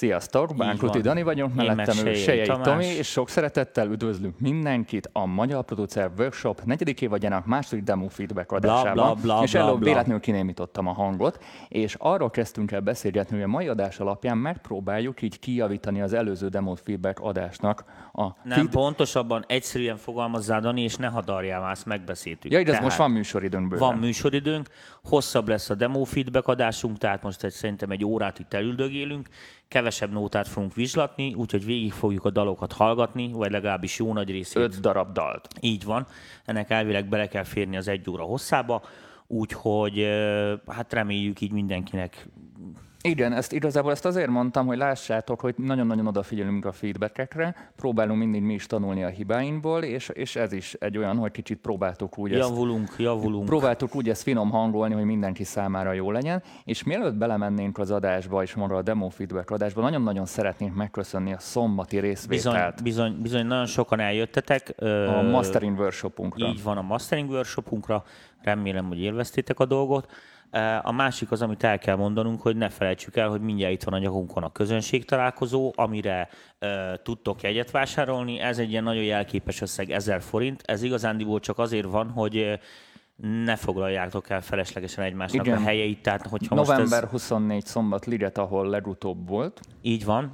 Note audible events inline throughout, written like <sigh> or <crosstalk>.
Sziasztok, Bánkuti Dani vagyok, mellettem ő Sejei Tomi, és sok szeretettel üdvözlünk mindenkit a Magyar Producer Workshop negyedik évadjának második demo feedback adásában. Bla, bla, bla, és előbb véletlenül kinémítottam a hangot, és arról kezdtünk el beszélgetni, hogy a mai adás alapján megpróbáljuk így kijavítani az előző demo feedback adásnak a Nem, feed... pontosabban egyszerűen fogalmazzál, Dani, és ne hadarjál már, ezt megbeszéltük. Ja, de ez most van műsoridőnk bőven. Van műsoridőnk, hosszabb lesz a demo feedback adásunk, tehát most egy, szerintem egy órát itt elüldögélünk, kevesebb nótát fogunk vizslatni, úgyhogy végig fogjuk a dalokat hallgatni, vagy legalábbis jó nagy részét. Öt darab dalt. Így van. Ennek elvileg bele kell férni az egy óra hosszába, úgyhogy hát reméljük így mindenkinek igen, ezt igazából ezt azért mondtam, hogy lássátok, hogy nagyon-nagyon odafigyelünk a feedbackekre, próbálunk mindig mi is tanulni a hibáinkból, és, és ez is egy olyan, hogy kicsit próbáltuk úgy javulunk, ezt, javulunk. Próbáltuk úgy ezt finom hangolni, hogy mindenki számára jó legyen, és mielőtt belemennénk az adásba, és maga a demo feedback adásba, nagyon-nagyon szeretnénk megköszönni a szombati részvételt. Bizony, bizony, bizony nagyon sokan eljöttetek. A Mastering Workshopunkra. Így van, a Mastering Workshopunkra. Remélem, hogy élveztétek a dolgot. A másik az, amit el kell mondanunk, hogy ne felejtsük el, hogy mindjárt itt van a nyakunkon a közönség találkozó, amire uh, tudtok jegyet vásárolni. Ez egy ilyen nagyon jelképes összeg, 1000 forint. Ez igazándiból csak azért van, hogy ne foglaljátok el feleslegesen egymásnak Igen. a helyeit. Tehát, hogyha November most ez... 24 szombat Liget, ahol legutóbb volt. Így van,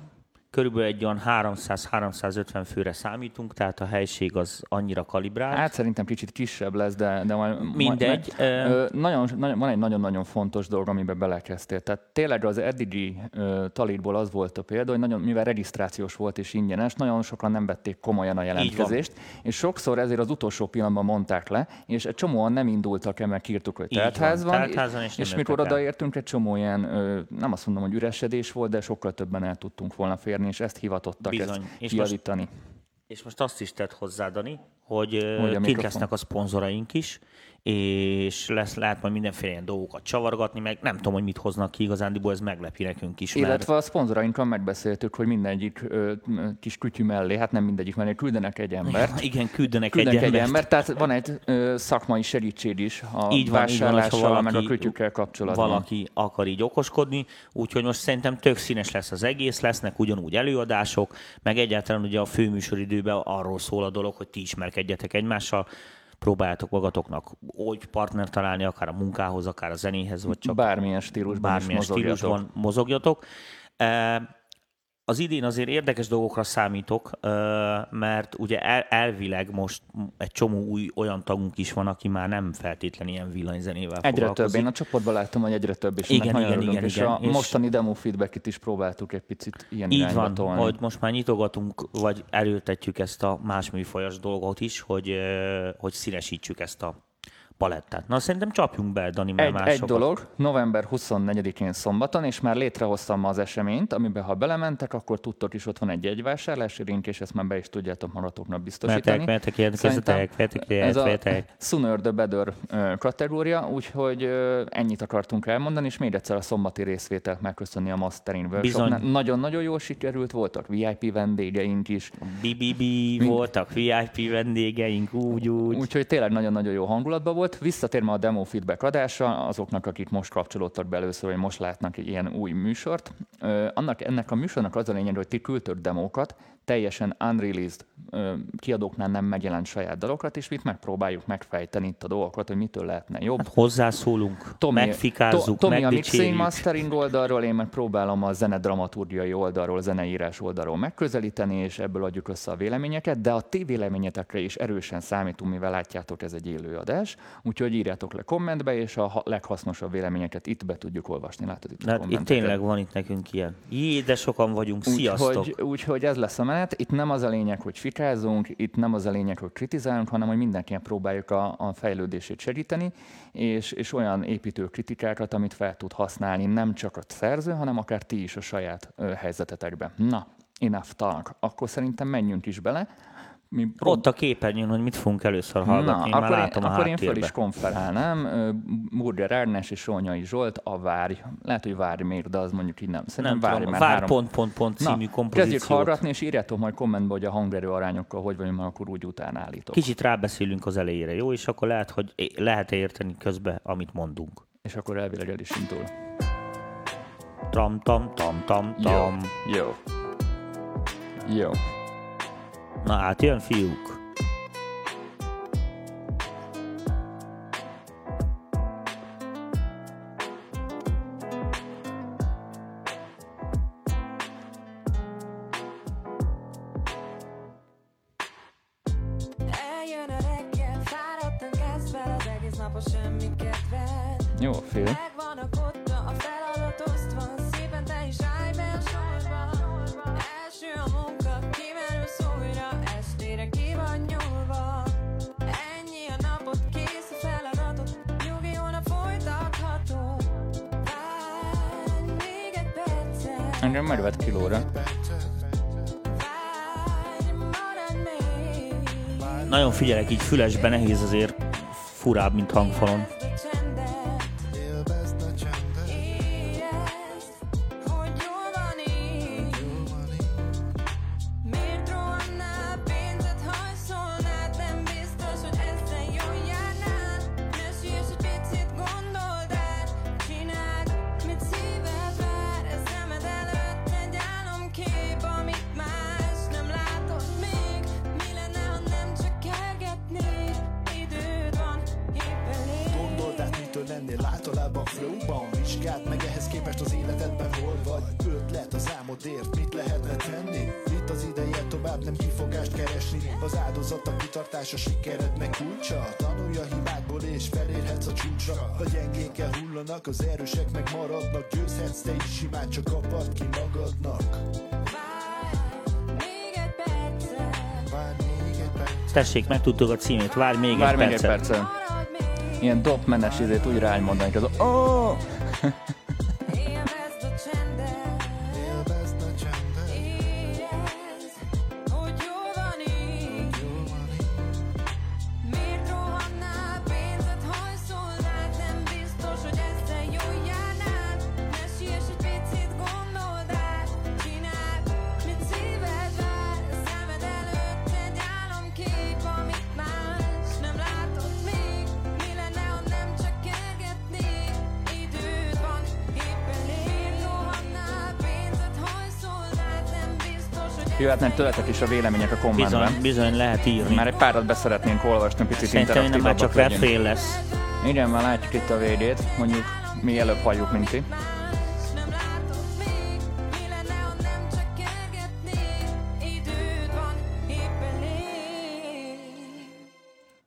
körülbelül egy olyan 300-350 főre számítunk, tehát a helység az annyira kalibrált. Hát szerintem kicsit kisebb lesz, de, de majd... Mindegy. Majd, ö, nagyon, nagyon, van egy nagyon-nagyon fontos dolog, amiben belekezdtél. Tehát tényleg az eddigi talítból az volt a példa, hogy nagyon, mivel regisztrációs volt és ingyenes, nagyon sokan nem vették komolyan a jelentkezést, és sokszor ezért az utolsó pillanatban mondták le, és egy csomóan nem indultak el, mert írtuk, hogy teltház van, teltházon, és, és mikor odaértünk, egy csomó ilyen, nem azt mondom, hogy üresedés volt, de sokkal többen el tudtunk volna férni és ezt hivatottak Bizony. ezt és kijavítani. Most, és most azt is tett hozzá, Dani, hogy, hogy kik lesznek a szponzoraink is, és lesz, lehet majd mindenféle ilyen dolgokat csavargatni, meg nem tudom, hogy mit hoznak ki, igazándiból ez meglepi nekünk is. Mert... Illetve a szponzorainkkal megbeszéltük, hogy mindegyik ö, kis kütyű mellé, hát nem mindegyik mellé, küldenek egy embert. Igen, küldenek, küldenek egy, egy embert. Tehát van egy ö, szakmai segítség is a így van, vásárlással, van, valaki, meg a kütyükkel kapcsolatban. Valaki akar így okoskodni, úgyhogy most szerintem tök színes lesz az egész, lesznek ugyanúgy előadások, meg egyáltalán ugye a főműsoridőben arról szól a dolog, hogy ti ismerkedjetek egymással, próbáljátok magatoknak úgy partner találni, akár a munkához, akár a zenéhez, vagy csak bármilyen stílusban bármilyen mozogjatok. stílusban mozogjatok. Az idén azért érdekes dolgokra számítok, mert ugye elvileg most egy csomó új olyan tagunk is van, aki már nem feltétlenül ilyen villanyzenével Egyre több. Én a csoportban láttam, hogy egyre több, és igen, igen, igen, és igen, a és mostani demo feedbackit is próbáltuk egy picit ilyen Így van, tolni. hogy most már nyitogatunk, vagy erőltetjük ezt a más műfajas dolgot is, hogy, hogy színesítsük ezt a palettát. Na szerintem csapjunk be, Dani, mert egy, egy dolog, november 24-én szombaton, és már létrehoztam az eseményt, amiben ha belementek, akkor tudtok is, ott van egy jegyvásárlási link, és ezt már be is tudjátok magatoknak biztosítani. Metek, metek, érkezetek, vetek, ez a Sooner the Better kategória, úgyhogy ennyit akartunk elmondani, és még egyszer a szombati részvételt megköszönni a Mastering workshop Nagyon-nagyon jól sikerült, voltak VIP vendégeink is. BBB voltak VIP vendégeink, úgy, úgy. Úgyhogy tényleg nagyon-nagyon jó hangulatban volt volt. Visszatérve a demo feedback adásra, azoknak, akik most kapcsolódtak be először, vagy most látnak egy ilyen új műsort, annak, ennek a műsornak az a lényeg, hogy ti küldtök demókat, teljesen unreleased kiadóknál nem megjelent saját dalokat, és itt megpróbáljuk megfejteni itt a dolgokat, hogy mitől lehetne jobb. Hát hozzászólunk, Tomi, megfikázzuk, to, Tomi a mixing mastering oldalról, én meg próbálom a zene dramaturgiai oldalról, zeneírás oldalról megközelíteni, és ebből adjuk össze a véleményeket, de a ti véleményetekre is erősen számítunk, mivel látjátok, ez egy élő adás, úgyhogy írjátok le kommentbe, és a leghasznosabb véleményeket itt be tudjuk olvasni. Látod itt, hát itt tényleg van itt nekünk ilyen. Jé, de sokan vagyunk, sziasztok! Úgyhogy úgy, úgy, ez lesz a menet. Itt nem az a lényeg, hogy fikázunk, itt nem az a lényeg, hogy kritizálunk, hanem hogy mindenkinek próbáljuk a, a fejlődését segíteni, és, és olyan építő kritikákat, amit fel tud használni nem csak a szerző, hanem akár ti is a saját ö, helyzetetekben. Na, enough talk. Akkor szerintem menjünk is bele mi prób- Ott a képernyőn, hogy mit fogunk először hallgatni, Na, én akkor én, Akkor én föl is konferálnám. Burger Árnás és Sonyai Zsolt, a Várj. Lehet, hogy Várj még, de az mondjuk így nem. Szerintem nem Várj, tudom, Várj három... pont, pont, pont című Na, kompozíciót. Kezdjük hallgatni, és írjátok majd kommentbe, hogy a hangerő arányokkal hogy vagyunk, mert akkor úgy utána állítok. Kicsit rábeszélünk az elejére, jó? És akkor lehet, hogy lehet érteni közben, amit mondunk. És akkor elvileg el is indul. Tam, tam, tam, tam, tam. Jó. Jó. Jó. مع عتيان فيوك 140 kilóra. Nagyon figyelek így fülesben nehéz azért furább, mint hangfalon. Tessék, megtudtuk a címét, várj még várj egy még percet. egy percet. Ilyen dopmenes izét úgy rámondanánk, az oh! Jöhetnek tőletek is a vélemények a kommentben. Bizony, bizony lehet írni. Már egy párat beszeretnénk olvasni, picit Szerintem nem már csak fél lesz. Igen, már látjuk itt a védét, mondjuk mi előbb halljuk, mint ti.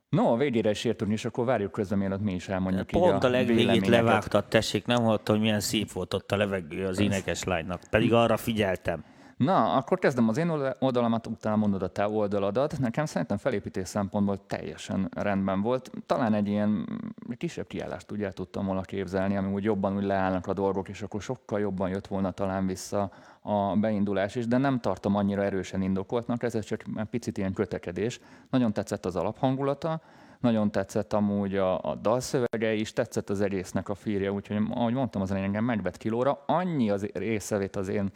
No, a végére is értünk, és akkor várjuk közben, mielőtt mi is elmondjuk Pont a, a legvégét levágtad, tessék, nem hallottam, hogy milyen szép volt ott a levegő az énekes lánynak. Pedig arra figyeltem. Na, akkor kezdem az én oldalamat, utána mondod a te oldaladat. Nekem szerintem felépítés szempontból teljesen rendben volt. Talán egy ilyen kisebb kiállást ugye tudtam volna képzelni, ami úgy jobban úgy leállnak a dolgok, és akkor sokkal jobban jött volna talán vissza a beindulás is, de nem tartom annyira erősen indokoltnak, ez csak egy picit ilyen kötekedés. Nagyon tetszett az alaphangulata, nagyon tetszett amúgy a, a dalszövege is, tetszett az egésznek a fírja, úgyhogy ahogy mondtam, az engem megvett kilóra. Annyi az részevét az én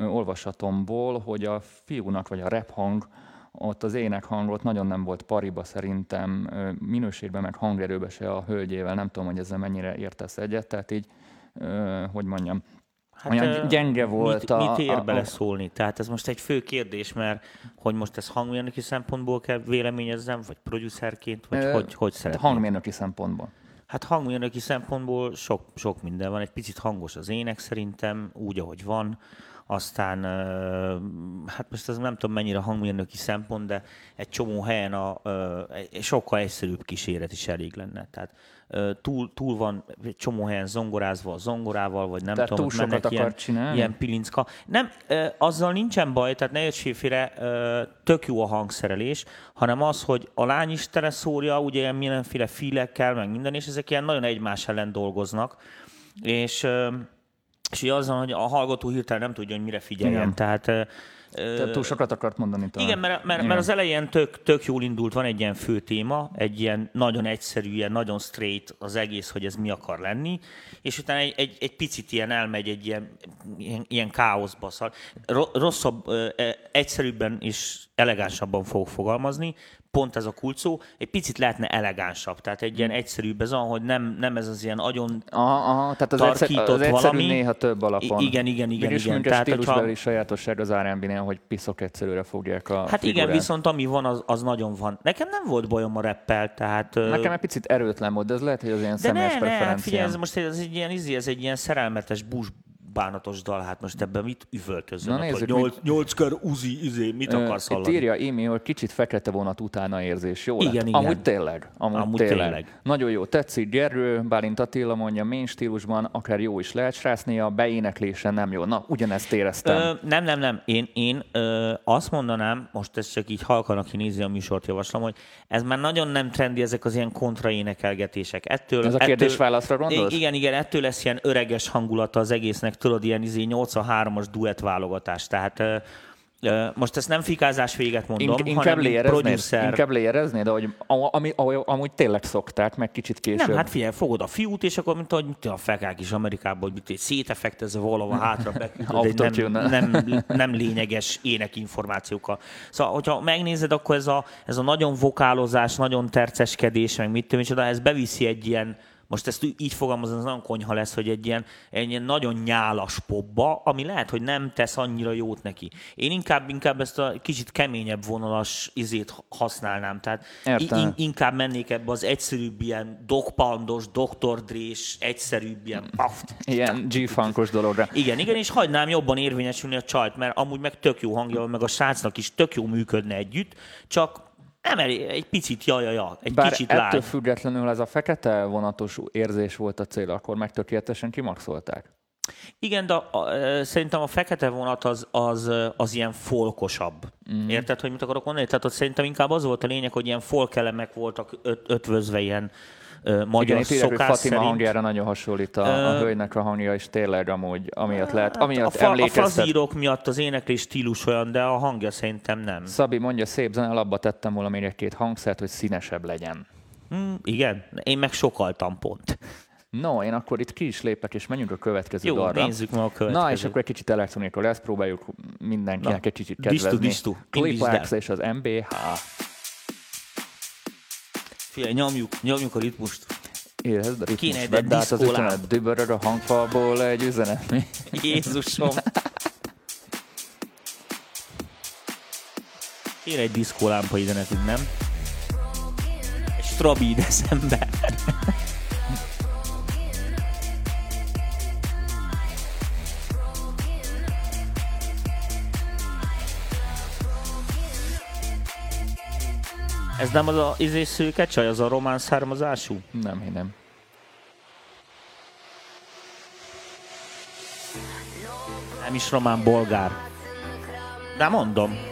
olvasatomból, hogy a fiúnak vagy a rap hang, ott az ének hangot nagyon nem volt pariba szerintem, minőségben meg hangerőbe se a hölgyével, nem tudom, hogy ezzel mennyire értesz egyet, tehát így, hogy mondjam, Hát, olyan gyenge volt mit, a... Mit ér a, beleszólni? Tehát ez most egy fő kérdés, mert hogy most ez hangmérnöki szempontból kell véleményezzem, vagy producerként, vagy ö, hogy, hogy szeretném? Hangmérnöki szempontból. Hát hangmérnöki szempontból sok, sok minden van. Egy picit hangos az ének szerintem, úgy, ahogy van aztán hát most ez nem tudom mennyire hangmérnöki szempont, de egy csomó helyen a, egy sokkal egyszerűbb kíséret is elég lenne. Tehát túl, túl van egy csomó helyen zongorázva a zongorával, vagy nem tehát tudom, túl sokat akar ilyen, csinálni? ilyen pilincka. Nem, azzal nincsen baj, tehát ne értséfére tök jó a hangszerelés, hanem az, hogy a lány is teleszórja, ugye ilyen mindenféle filekkel, meg minden, és ezek ilyen nagyon egymás ellen dolgoznak, és és azon, hogy a hallgató hirtelen nem tudja, hogy mire figyeljen. Igen. Tehát Tehát túl sokat akart mondani talán. Igen, mert, mert, mert az elején tök, tök jól indult, van egy ilyen fő téma, egy ilyen nagyon egyszerű, ilyen nagyon straight az egész, hogy ez mi akar lenni, és utána egy, egy, egy picit ilyen elmegy egy ilyen, ilyen, ilyen káoszba. Szóval rosszabb, egyszerűbben és elegánsabban fogok fogalmazni, pont ez a kulcó, egy picit lehetne elegánsabb, tehát egy ilyen hmm. egyszerűbb, ez olyan, hogy nem, nem ez az ilyen agyon aha, aha, tehát az, egyszer, az valami. néha több alapon. I- igen, igen, igen. Mégis igen. Tehát, hogyha... is sajátosság az rb hogy piszok egyszerűre fogják a Hát figurát. igen, viszont ami van, az, az nagyon van. Nekem nem volt bajom a reppel, tehát... Nekem egy picit erőtlen volt, de ez lehet, hogy az ilyen de személyes ne, preferencia. Ne, figyelj, ez most ez egy ilyen, ez egy ilyen szerelmetes bús bánatos dal, hát most ebben mit üvöltözön? Na, nézzük, nyolc, mit... nyolckor uzi, izé, mit akarsz hallani? Írja Imi, hogy kicsit fekete vonat utána érzés. Jó igen, lett. igen. Amúgy tényleg. Amúgy, amúgy tényleg. tényleg. Nagyon jó. Tetszik Gerő, Bálint Attila mondja, main stílusban, akár jó is lehet, srácnél a beéneklése nem jó. Na, ugyanezt éreztem. Ö, nem, nem, nem. Én, én ö, azt mondanám, most ez csak így halkan, aki nézi a műsort, javaslom, hogy ez már nagyon nem trendi, ezek az ilyen kontraénekelgetések. Ettől, ez a kérdés-válaszra gondolsz? Igen, igen, ettől lesz ilyen öreges hangulata az egésznek, tudod, ilyen izé 83-as duett válogatás. Tehát most ezt nem fikázás véget mondom, In, inkább hanem producer. Inkább léjereznéd, ahogy, ami, ahogy, amúgy tényleg szokták, meg kicsit később. Nem, hát figyelj, fogod a fiút, és akkor, mint ahogy mint a fekák is Amerikában, hogy mit szétefektezve valahol hátra beküldöd, <laughs> nem, nem, nem, lényeges énekinformációkkal. Szóval, hogyha megnézed, akkor ez a, ez a nagyon vokálozás, nagyon terceskedés, meg mit tudom, és ez beviszi egy ilyen, most ezt így fogalmazom, az nagyon konyha lesz, hogy egy ilyen, egy ilyen nagyon nyálas popba, ami lehet, hogy nem tesz annyira jót neki. Én inkább, inkább ezt a kicsit keményebb vonalas izét használnám, tehát in, inkább mennék ebbe az egyszerűbb ilyen dogpandos, doktordrés, egyszerűbb ilyen paft. Ilyen G-funkos dologra. Igen, igen, és hagynám jobban érvényesülni a csajt, mert amúgy meg tök jó hangja, meg a srácnak is tök jó működne együtt, csak nem elég, egy picit ja, ja, ja, egy Bár kicsit ettől lágy. függetlenül ez a fekete vonatos érzés volt a cél, akkor meg tökéletesen kimaxolták. Igen, de a, a, szerintem a fekete vonat az, az, az ilyen folkosabb. Mm. Érted, hogy mit akarok mondani? Tehát ott szerintem inkább az volt a lényeg, hogy ilyen folkelemek voltak öt, ötvözve ilyen magyar Igen, szokás írják, Fatima szerint. hangjára nagyon hasonlít a, uh, a hölgynek a hangja, és tényleg amúgy amiatt lehet, hát amiatt a, fa, a fazírok miatt az éneklés stílus olyan, de a hangja szerintem nem. Szabi mondja, szép zene, abba tettem volna még egy-két hangszert, hogy színesebb legyen. Mm, igen, én meg sokaltam pont. No, én akkor itt ki is lépek, és menjünk a következő Jó, dalra. nézzük ma a következő. Na, és akkor egy kicsit elektronika lesz, próbáljuk mindenkinek Na, egy kicsit kedvezni. Disztu, disztu. Clipax és az MBH. Figyelj, nyomjuk, nyomjuk a ritmust. Érezd a ritmus, Kéne egy át az üzenet, dübörög a hangfalból egy üzenet. Mi? Jézusom! Kéne egy diszkólámpa nekünk, nem? Egy strabi ide Ez nem az a izé szőke csaj, az a román származású? Nem, én nem. Nem is román, bolgár. De mondom.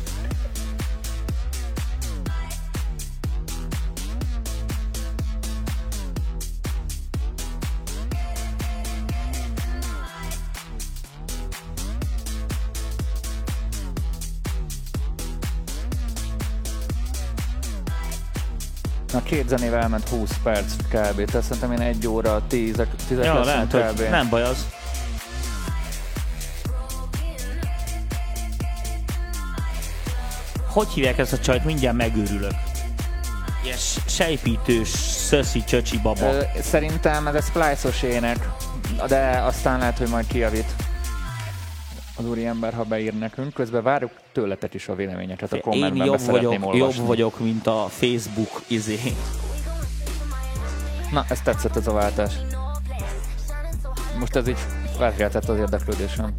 zenével elment 20 perc kb. Tehát szerintem én egy óra 10 10 ja, lehet, kb. Nem baj az. Hogy hívják ezt a csajt? Mindjárt megőrülök. Ilyen sejpítős, szöszi, csöcsi baba. Ö, szerintem ez a splice ének, de aztán lehet, hogy majd kijavít. az úri ember, ha beír nekünk. Közben várjuk tőletek is a véleményeket a kommentben. Én jobb vagyok, jobb vagyok, mint a Facebook izé. Na, ez tetszett ez a váltás. Most ez így felkeltett az érdeklődésem.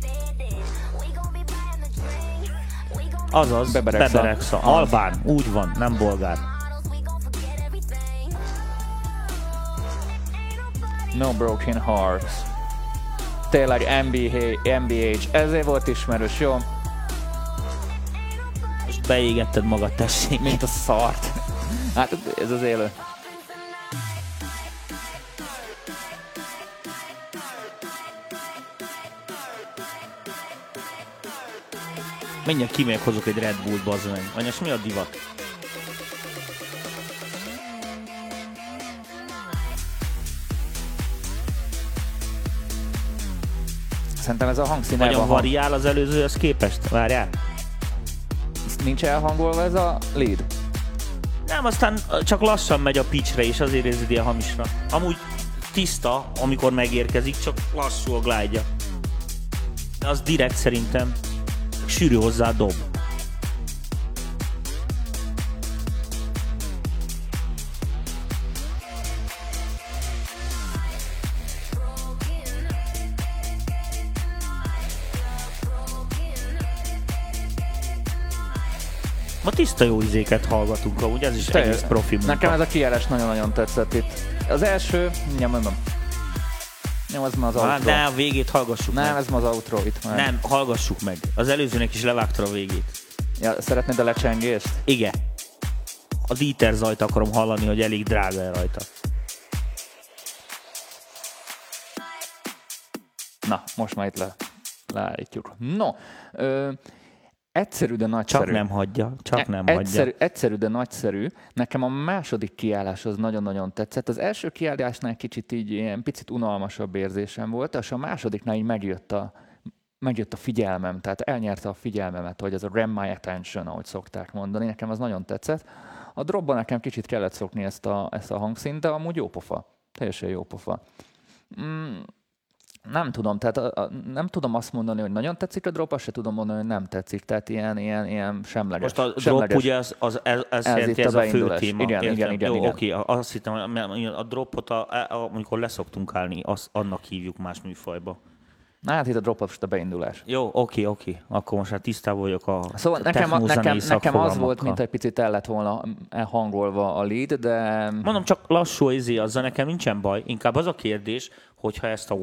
Azaz. Beberexa. Albán, úgy van, nem bolgár. No Broken Hearts. Tényleg NBA, MBH, ezért volt ismerős, jó? Most beégetted magad, tessék. Mint a szart. Hát ez az élő. Mindjárt kimegyek, hozok egy Red Bull-t, bazd meg. Anyas, mi a divat? Szerintem ez a hangszín Nagyon variál az előzőhöz képest? Várjál. Nincs elhangolva ez a lead? Nem, aztán csak lassan megy a pitchre, és azért érzed ilyen hamisra. Amúgy tiszta, amikor megérkezik, csak lassú a glide-ja. De az direkt szerintem sűrű hozzá a dob. Ma tiszta jó izéket hallgatunk, ugye ez is Te, egész profi munka. Nekem ez a kiállás nagyon-nagyon tetszett itt. Az első, nem mondom, nem, az ma az outro. De a végét hallgassuk Nem, meg. ez ma az outro itt már. Nem, hallgassuk meg. Az előzőnek is levágta a végét. Ja, szeretnéd a lecsengést? Igen. A Dieter zajt akarom hallani, hogy elég drága rajta. Na, most már itt le, leállítjuk. No, ö, Egyszerű, de nagyszerű. Csak nem hagyja, csak e, nem egyszerű, hagyja. Egyszerű, de nagyszerű. Nekem a második kiállás az nagyon-nagyon tetszett. Az első kiállásnál kicsit így ilyen picit unalmasabb érzésem volt, és a másodiknál így megjött a, megjött a figyelmem, tehát elnyerte a figyelmemet, hogy ez a ram my attention, ahogy szokták mondani, nekem az nagyon tetszett. A dropban nekem kicsit kellett szokni ezt a, ezt a hangszínt, de amúgy jó pofa. Teljesen jó pofa. Mm, nem tudom, tehát a, a, nem tudom azt mondani, hogy nagyon tetszik a drop, azt se tudom mondani, hogy nem tetszik, tehát ilyen, ilyen, ilyen semleges. Most a semleges. drop ugye az, az, ez, ez, ez, itt ez a, a fő téma. Igen, Értem. igen, igen. Jó, igen. oké, azt hittem, a, a dropot, a, a, amikor leszoktunk állni, az, annak hívjuk más műfajba. Na hát itt a drop most a beindulás. Jó, oké, oké. Akkor most már tisztában vagyok a Szóval nekem, a, nekem, nekem az volt, mint egy picit el lett volna hangolva a lead, de... Mondom, csak lassú izé, azzal nekem nincsen baj. Inkább az a kérdés, hogyha ezt a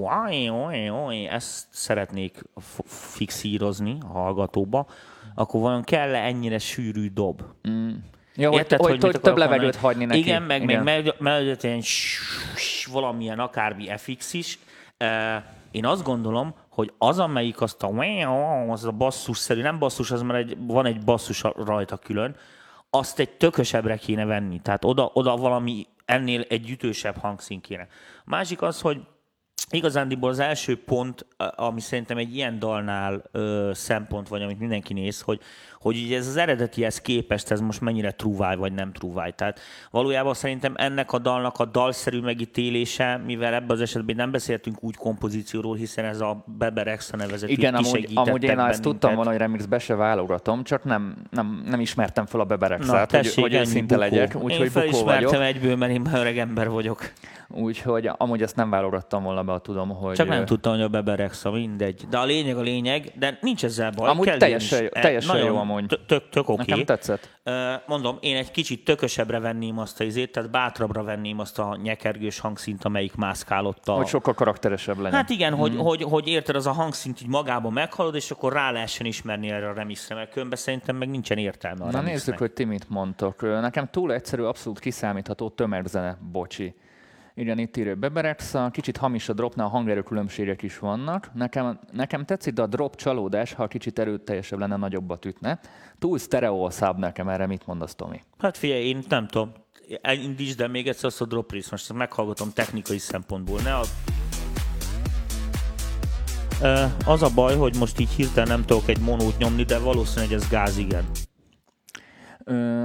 ezt szeretnék fixírozni a hallgatóba, akkor vajon kell-e ennyire sűrű dob? Mm. Ja, Érted, hogy, hogy, hogy több levegőt hagyni neki. Igen, meg igen. még mellett ilyen valamilyen akármi FX is. Én azt gondolom, hogy az, amelyik azt a az a basszusszerű, nem basszus, az már egy, van egy basszus rajta külön, azt egy tökösebbre kéne venni. Tehát oda, oda valami ennél egy ütősebb hangszín kéne. Másik az, hogy igazándiból az első pont, ami szerintem egy ilyen dalnál ö, szempont, vagy amit mindenki néz, hogy, hogy ugye ez az eredetihez képest ez most mennyire trúváj, vagy nem trúváj. Tehát valójában szerintem ennek a dalnak a dalszerű megítélése, mivel ebben az esetben nem beszéltünk úgy kompozícióról, hiszen ez a Beber Extra nevezetű Igen, amúgy, amúgy én ezt tudtam volna, hogy remixbe se válogatom, csak nem, nem, nem ismertem fel a Beber Extra-t, hogy, hogy őszinte legyek. Úgyhogy én bukó vagyok. egyből, mert én öreg ember vagyok. Úgyhogy amúgy ezt nem válogattam volna be, tudom, hogy... Csak nem tudtam, hogy a Beberexa, mindegy. De a lényeg a lényeg, de nincs ezzel baj. Amúgy teljesen, teljesen jó amúgy. Tök, tök oké. Nekem tetszett. Mondom, én egy kicsit tökösebbre venném azt a izét, tehát bátrabbra venném azt a nyekergős hangszint, amelyik mászkálott a... Hogy sokkal karakteresebb legyen. Hát igen, hmm. hogy, hogy, hogy érted, az a hangszint így magában meghalod, és akkor rá lehessen ismerni erre a remixre, mert különben szerintem meg nincsen értelme a Na nézzük, hogy ti mit mondtok. Nekem túl egyszerű, abszolút kiszámítható tömegzene, bocsi. Igen, itt írja Beberexa, kicsit hamis a dropnál, a hangerő különbségek is vannak. Nekem, nekem tetszik, de a drop csalódás, ha kicsit erőteljesebb lenne, nagyobbat ütne. Túl stereo a nekem, erre mit mondasz, Tomi? Hát figyelj, én nem tudom. Indítsd de még egyszer azt a drop részt, most meghallgatom technikai szempontból. Ne a... Az a baj, hogy most így hirtelen nem tudok egy monót nyomni, de valószínűleg ez gáz, igen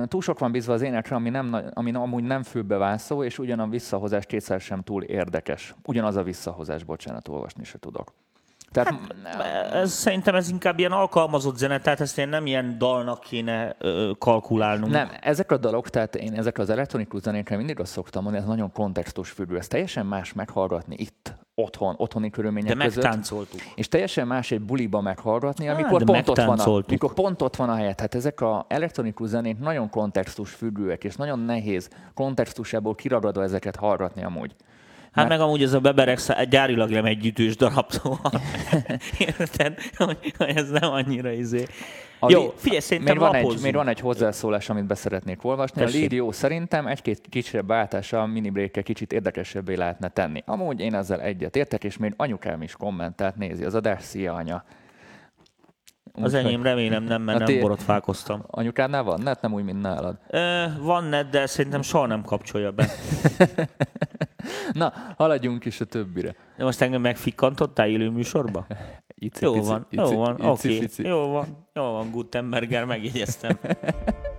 túl sok van bízva az énekre, ami, nem, ami amúgy nem fülbevászó, és ugyan a visszahozás kétszer sem túl érdekes. Ugyanaz a visszahozás, bocsánat, olvasni se tudok. Tehát, hát, ez, szerintem ez inkább ilyen alkalmazott zene, tehát ezt én nem ilyen dalnak kéne ö, kalkulálnunk. Nem, ezek a dalok, tehát én ezek az elektronikus zenékre mindig azt szoktam mondani, ez nagyon kontextusfüggő, ez teljesen más meghallgatni itt, otthon, otthoni körülmények de között. megtáncoltuk. És teljesen más egy buliba meghallgatni, amikor, hát, pont ott, van a, amikor pont ott van a helyet. Hát ezek a elektronikus zenék nagyon kontextusfüggőek, és nagyon nehéz kontextusából kiragadva ezeket hallgatni amúgy. Hát meg amúgy ez a Beberex gyárilag nem egy ütős darab, szóval <laughs> érted, hogy ez nem annyira izé. A jó, figyelj, szerintem még van, egy, még van egy hozzászólás, amit beszeretnék olvasni. Tessék. A jó szerintem egy-két kisebb váltása a mini break kicsit érdekesebbé lehetne tenni. Amúgy én ezzel egyet értek, és még anyukám is kommentált, nézi az adás, szia anya. Az enyém remélem nem, mert nem borotfálkoztam. Anyukádnál van net? Nem úgy, mint nálad. Ö, van net, de szerintem soha nem kapcsolja be. <laughs> Na, haladjunk is a többire. De most engem megfikkantottál élő műsorba? Ici, jó, pici, van, ici, jó van, oké, okay. jó van, jó van, Gutenberger, megjegyeztem. <laughs>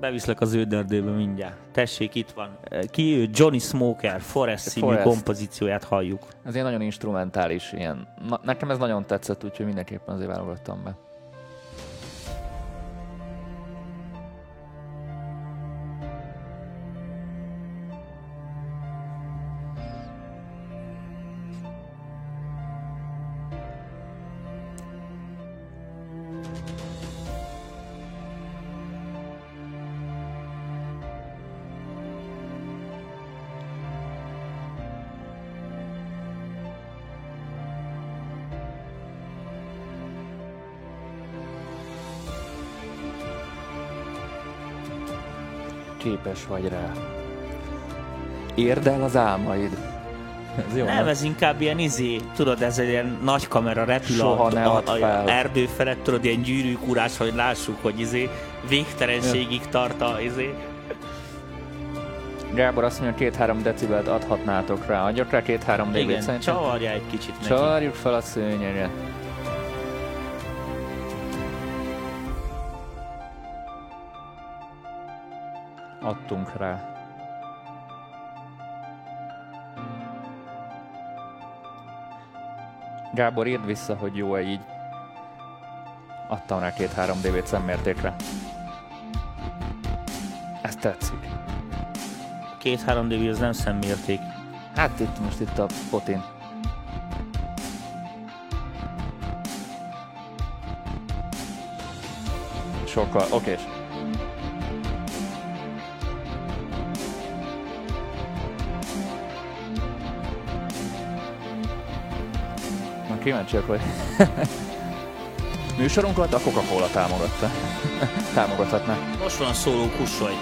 Beviszlek az őderdébe mindjárt. Tessék, itt van. Ki ő? Johnny Smoker, Forest színű Forest. kompozícióját halljuk. Ez ilyen nagyon instrumentális, ilyen. Na, nekem ez nagyon tetszett, úgyhogy mindenképpen azért válogattam be. Képes vagy rá. Érd el az álmaid. <laughs> Ez jó, nem, ez inkább ilyen izé, tudod, ez egy ilyen nagy kamera repül Soha a, ne a, a, a erdő felett, tudod, ilyen gyűrűkúrás, hogy lássuk, hogy izé végtelenségig ja. tart a izé. Gábor azt mondja, két-három decibelt adhatnátok rá. Adjak rá két-három decibelt Igen, csavarja egy kicsit neki. Csavarjuk fel a szőnyeget. Adtunk rá. Gábor, írd vissza, hogy jó-e így. Adtam rá két-három dv szemmértékre. Ez tetszik. Két-három dv az nem szemmérték. Hát itt most itt a potin. Sokkal, oké. Okay. Kíváncsiak, hogy <laughs> műsorunkat a Coca-Cola támogatta. <laughs> Támogathatná. Most van szóló kussolj.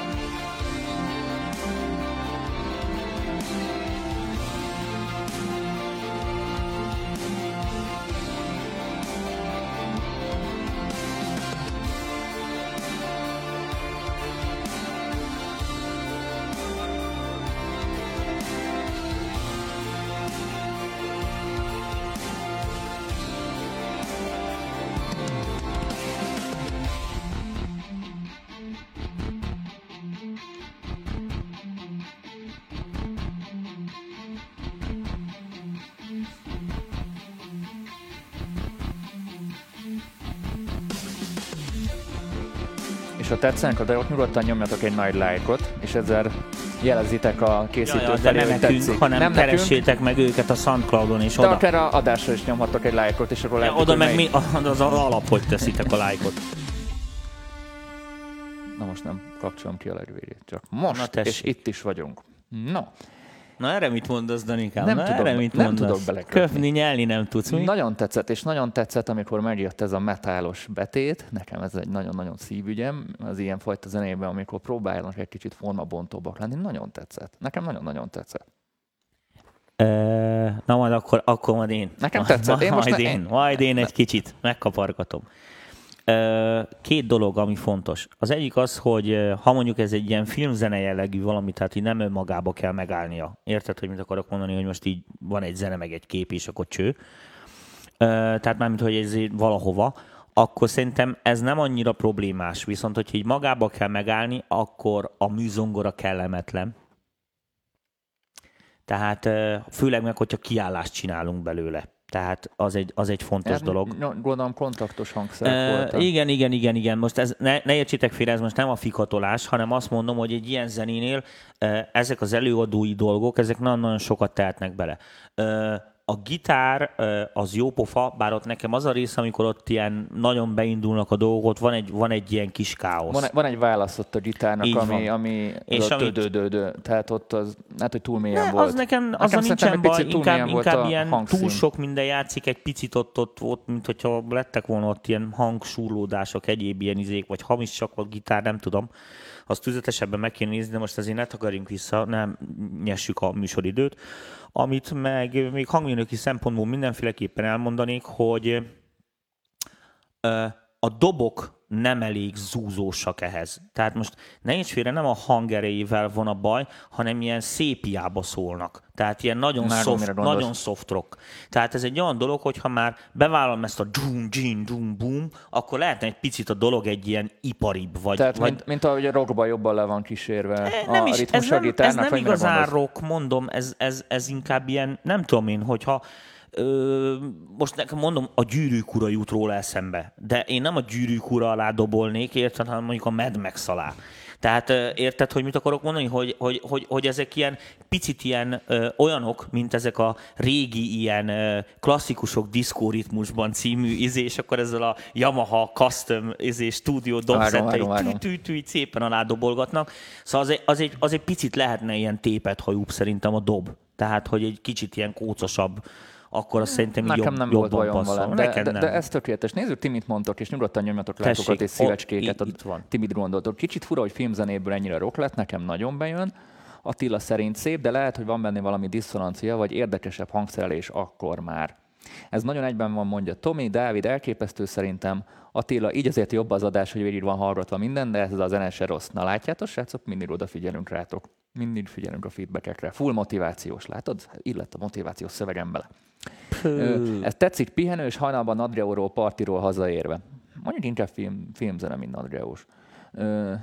Tetszenek a dolgok, nyugodtan nyomjatok egy nagy lájkot, és ezzel jelezitek a készítő ja, ja, nem nekünk, tetszik. hanem nem keressétek nekünk. meg őket a Soundcloudon és de oda. akár a adásra is nyomhatok egy lájkot, és akkor ja, Oda meg mi, az az alap, hogy teszitek a lájkot. Na most nem kapcsolom ki a legvégét, csak most, Na, és itt is vagyunk. No. Na erre mit mondasz, Danikám? Nem, Na, tudom, erre mit nem mondasz? tudok belekötni. Köpni, nyelni nem tudsz. Mi? Nagyon tetszett, és nagyon tetszett, amikor megjött ez a metálos betét. Nekem ez egy nagyon-nagyon szívügyem, az ilyen fajta zenében, amikor próbálnak egy kicsit formabontóbbak lenni. Nagyon tetszett. Nekem nagyon-nagyon tetszett. na majd akkor, akkor majd én. Nekem tetszett. Én most majd, ne, én, majd én egy kicsit megkapargatom. Két dolog, ami fontos. Az egyik az, hogy ha mondjuk ez egy ilyen filmzene jellegű valami, tehát így nem önmagába kell megállnia. Érted, hogy mit akarok mondani, hogy most így van egy zene, meg egy kép, és akkor cső. Tehát mármint, hogy ez valahova, akkor szerintem ez nem annyira problémás. Viszont, hogyha így magába kell megállni, akkor a műzongora kellemetlen. Tehát főleg meg, hogyha kiállást csinálunk belőle. Tehát az egy, az egy fontos hát, dolog. Gondolom kontaktos hangszerek uh. Igen, igen, igen, igen. Most ez, ne, ne értsétek félre, ez most nem a fikatolás, hanem azt mondom, hogy egy ilyen zenénél uh, ezek az előadói dolgok, ezek nagyon-nagyon sokat tehetnek bele. Uh, a gitár az jó pofa, bár ott nekem az a rész, amikor ott ilyen nagyon beindulnak a dolgok, ott van egy, van egy ilyen kis káosz. Van, van egy választott a gitárnak, Így ami, van. ami és amit... dö, tehát ott az, hát, hogy túl mélyen ne, volt. Az nekem, az nekem nincsen baj, inkább, inkább ilyen hangszín. túl sok minden játszik, egy picit ott, ott, ott mint hogyha lettek volna ott ilyen hangsúrlódások, egyéb ilyen izék, vagy hamis csak a gitár, nem tudom azt tüzetesebben meg kéne nézni, de most azért ne takarjunk vissza, nem nyessük a műsoridőt. Amit meg még hangmérnöki szempontból mindenféleképpen elmondanék, hogy a dobok nem elég zúzósak ehhez. Tehát most ne is félre, nem a hangerejével van a baj, hanem ilyen szépiába szólnak. Tehát ilyen nagyon, már soft, nagyon soft rock. Tehát ez egy olyan dolog, hogy ha már bevállalom ezt a dum, djin, dum, boom, akkor lehetne egy picit a dolog egy ilyen iparibb. Vagy, Tehát vagy... mint, mint ahogy a rockban jobban le van kísérve e, nem a is, ez nem, ez nem igazán rock, mondom, ez, ez, ez inkább ilyen, nem tudom én, hogyha Ö, most nekem mondom, a gyűrűk ura jut róla eszembe, de én nem a gyűrűk ura alá dobolnék, érted, hanem mondjuk a Mad Max alá. Tehát érted, hogy mit akarok mondani, hogy, hogy, hogy, hogy ezek ilyen picit ilyen ö, olyanok, mint ezek a régi ilyen ö, klasszikusok diszkóritmusban című izé, és akkor ezzel a Yamaha Custom izé, Studio dobszettei tű, szépen alá dobolgatnak. Szóval az egy, az, egy, az egy picit lehetne ilyen tépet hajóbb szerintem a dob. Tehát, hogy egy kicsit ilyen kócosabb akkor azt szerintem Nekem jobb, nem volt bajom vele, de, de, de, de, ez tökéletes. Nézzük, ti mit mondtok, és nyugodtan nyomjatok látokat és szívecskéket. Itt, itt van. Ti mit gondoltok? Kicsit fura, hogy filmzenéből ennyire rock lett, nekem nagyon bejön. Attila szerint szép, de lehet, hogy van benne valami diszonancia, vagy érdekesebb hangszerelés akkor már. Ez nagyon egyben van, mondja Tomi, Dávid, elképesztő szerintem. Attila, így azért jobb az adás, hogy végig van hallgatva minden, de ez a zene se rossz. Na látjátok, srácok, mindig odafigyelünk rátok. Mindig figyelünk a feedbackekre. Full motivációs, látod? Illet a motivációs szövegem bele. Ez tetszik pihenős, hajnalban Nadreóról partiról hazaérve. Mondjuk inkább film, filmzene, mint Nadreós.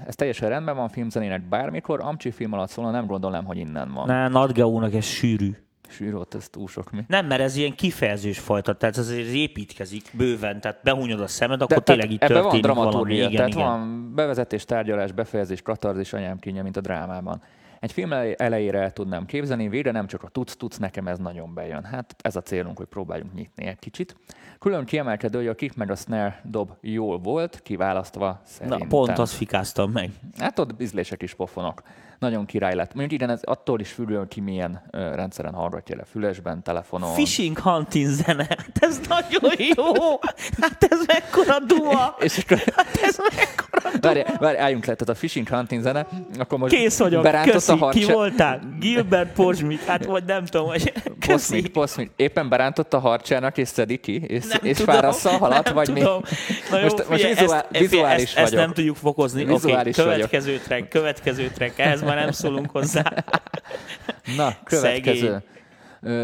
Ez teljesen rendben van filmzenének bármikor, Amcsi film alatt szólna, nem gondolom, hogy innen van. Ne, Nadgeónak ez sűrű. Sűrű, ott ez túl sok mi. Nem, mert ez ilyen kifejezős fajta, tehát ez építkezik bőven, tehát behúnyod a szemed, akkor De, tényleg itt történik van valami. Igen, tehát igen. van bevezetés, tárgyalás, befejezés, katarzis, anyám kínja, mint a drámában. Egy film elejére el tudnám képzelni, végre nem csak a tudsz-tudsz, nekem ez nagyon bejön. Hát ez a célunk, hogy próbáljunk nyitni egy kicsit. Külön kiemelkedő, hogy a kick meg a snare dob jól volt, kiválasztva szerintem. Na, pont azt fikáztam meg. Hát ott bizlések is pofonok nagyon király lett. Mondjuk igen, ez attól is függően ki milyen ö, rendszeren hallgatja le, fülesben, telefonon. Fishing hunting zene, hát ez nagyon jó! Hát ez mekkora dua! <laughs> És akkor... Hát ez mekkora dua! Várj, várj, álljunk le, tehát a fishing hunting zene, akkor most Kész vagyok, köszi, a harcsa... ki voltál? Gilbert Porzsmit, hát vagy nem tudom, hogy köszi. Poszmit, poszmit. Éppen berántott a harcsának, és szedi ki, és, nem és fárassza a halat, vagy tudom. mi? Na jó, most, most vizuál, ezt, vizuális ezt, vagyok. Ezt nem tudjuk fokozni. Oké, okay, következő track, következő track, ehhez már nem szólunk hozzá. <laughs> Na, következő.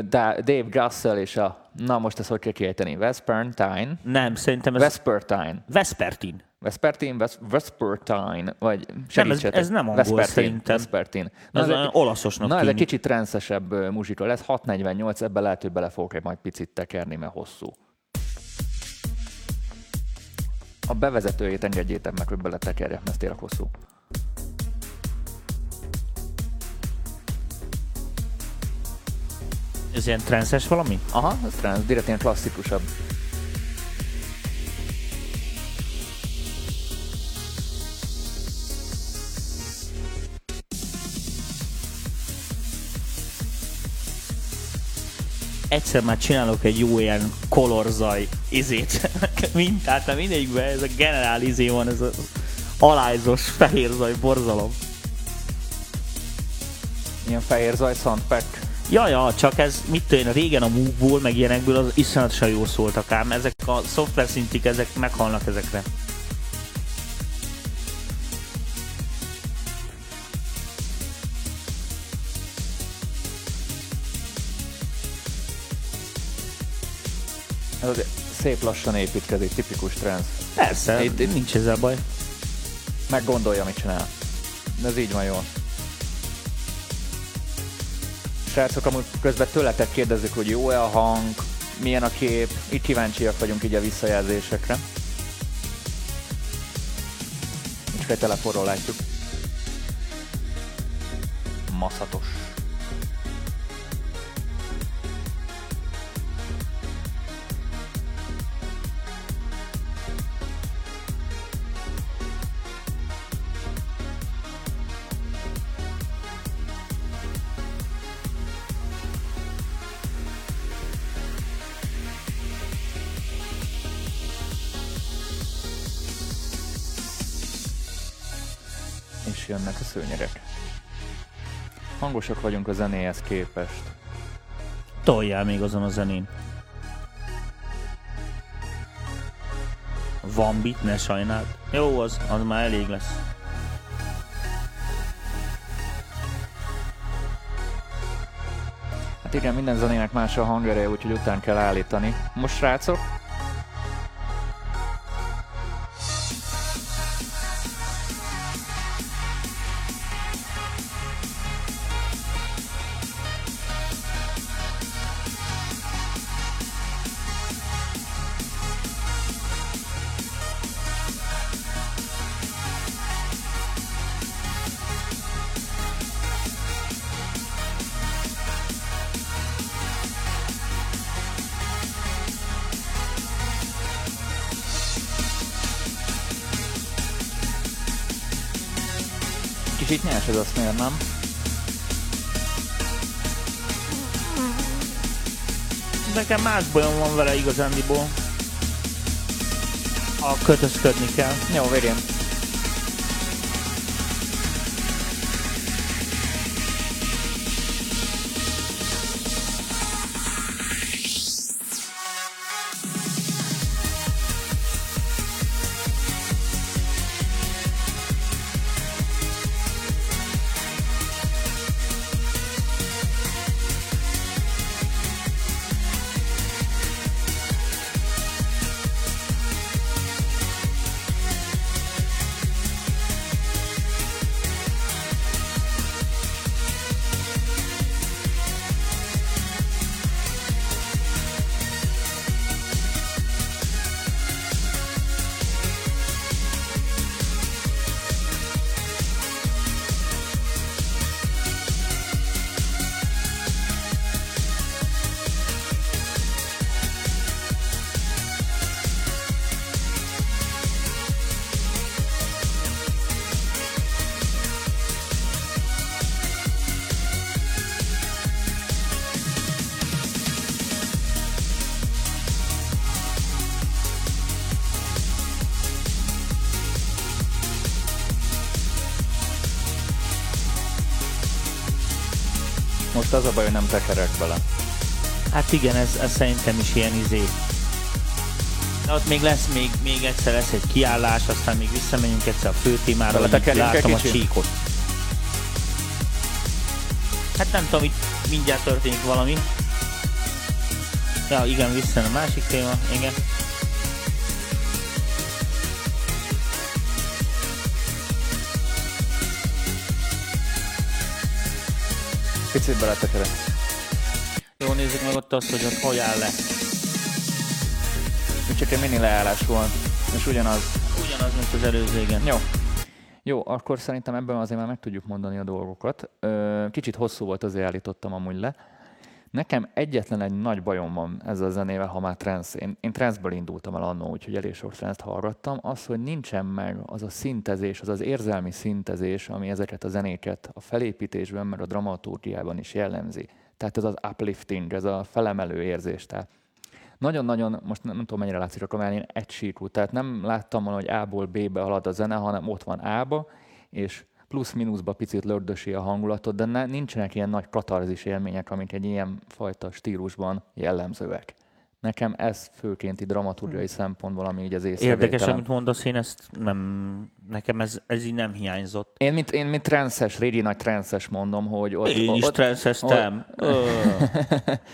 Da- Dave Gassel és a, na most ezt hogy kell kiejteni, Vespertine? Nem, szerintem ez... Vespertine. Vespertine. Vespertine, Ves- Vespertine, vagy nem, ez, ez nem angol Vespertine, szerintem. Vespertine. Na, ez, ez egy, olaszosnak Na, ez egy kicsit transzesebb muzsika lesz, 648, ebbe lehet, hogy bele fogok majd picit tekerni, mert hosszú. A bevezetőjét engedjétek meg, hogy beletekerjem, mert ez tényleg hosszú. Ez ilyen transzes valami? Aha, ez transz, direkt ilyen klasszikusabb. egyszer már csinálok egy jó ilyen kolorzaj izét, <laughs> mintát, nem mindegyikben ez a generál izé van, ez az alájzos fehérzaj borzalom. Ilyen fehérzaj soundpack. Ja, ja, csak ez, mit tudom régen a move meg ilyenekből az iszonyatosan jól szóltak ám. Ezek a szoftver szintik, ezek meghalnak ezekre. Ez szép lassan építkezik, tipikus trend. Persze, itt, itt nincs ezzel baj. Meg gondolja, mit csinál. De ez így van jól. Srácok, amúgy közben tőletek kérdezzük, hogy jó-e a hang, milyen a kép, így kíváncsiak vagyunk így a visszajelzésekre. És egy telefonról látjuk. Maszatos. Jönnek a szőnyegek. Hangosak vagyunk a zenéhez képest. Toljál még azon a zenén. Van bit, ne sajnáld. Jó, az, az már elég lesz. Hát igen, minden zenének más a hangereje, úgyhogy után kell állítani. Most srácok, nem? Nekem más bajom van vele igazándiból. A kötözködni kell. Jó, vérjem. Az a baj, hogy nem tekerek bele. Hát igen, ez, ez szerintem is ilyen izé. De ott még lesz, még, még egyszer lesz egy kiállás, aztán még visszamegyünk egyszer a fő témára, látom a csíkot. Hát nem tudom, itt mindjárt történik valami. Ja, igen, vissza a másik téma, igen. Picit beletekerek. Jó, nézzük meg ott azt, hogy ott hogy áll le. Csak egy mini leállás volt, és ugyanaz. Ugyanaz, mint az előző, igen. Jó. Jó, akkor szerintem ebben azért már meg tudjuk mondani a dolgokat. Kicsit hosszú volt, azért állítottam amúgy le. Nekem egyetlen egy nagy bajom van ezzel a zenével, ha már trance. Én, én trance indultam el annó, úgyhogy elég sok trance hallgattam. Az, hogy nincsen meg az a szintezés, az az érzelmi szintezés, ami ezeket a zenéket a felépítésben, mert a dramaturgiában is jellemzi. Tehát ez az uplifting, ez a felemelő érzés. Tehát nagyon-nagyon, most nem, nem tudom mennyire látszik a kamerán, egy síkú. Tehát nem láttam volna, hogy A-ból B-be halad a zene, hanem ott van A-ba, és plusz-minuszba picit lördösi a hangulatot, de ne, nincsenek ilyen nagy katarzis élmények, amik egy ilyen fajta stílusban jellemzőek. Nekem ez főként dramaturgiai hmm. szempontból, ami így az észrevételem. Érdekes, amit mondasz, én ezt nem, nekem ez, ez így nem hiányzott. Én mint, én mint transzes, régi nagy transzes mondom, hogy ott... Én is transzeztem.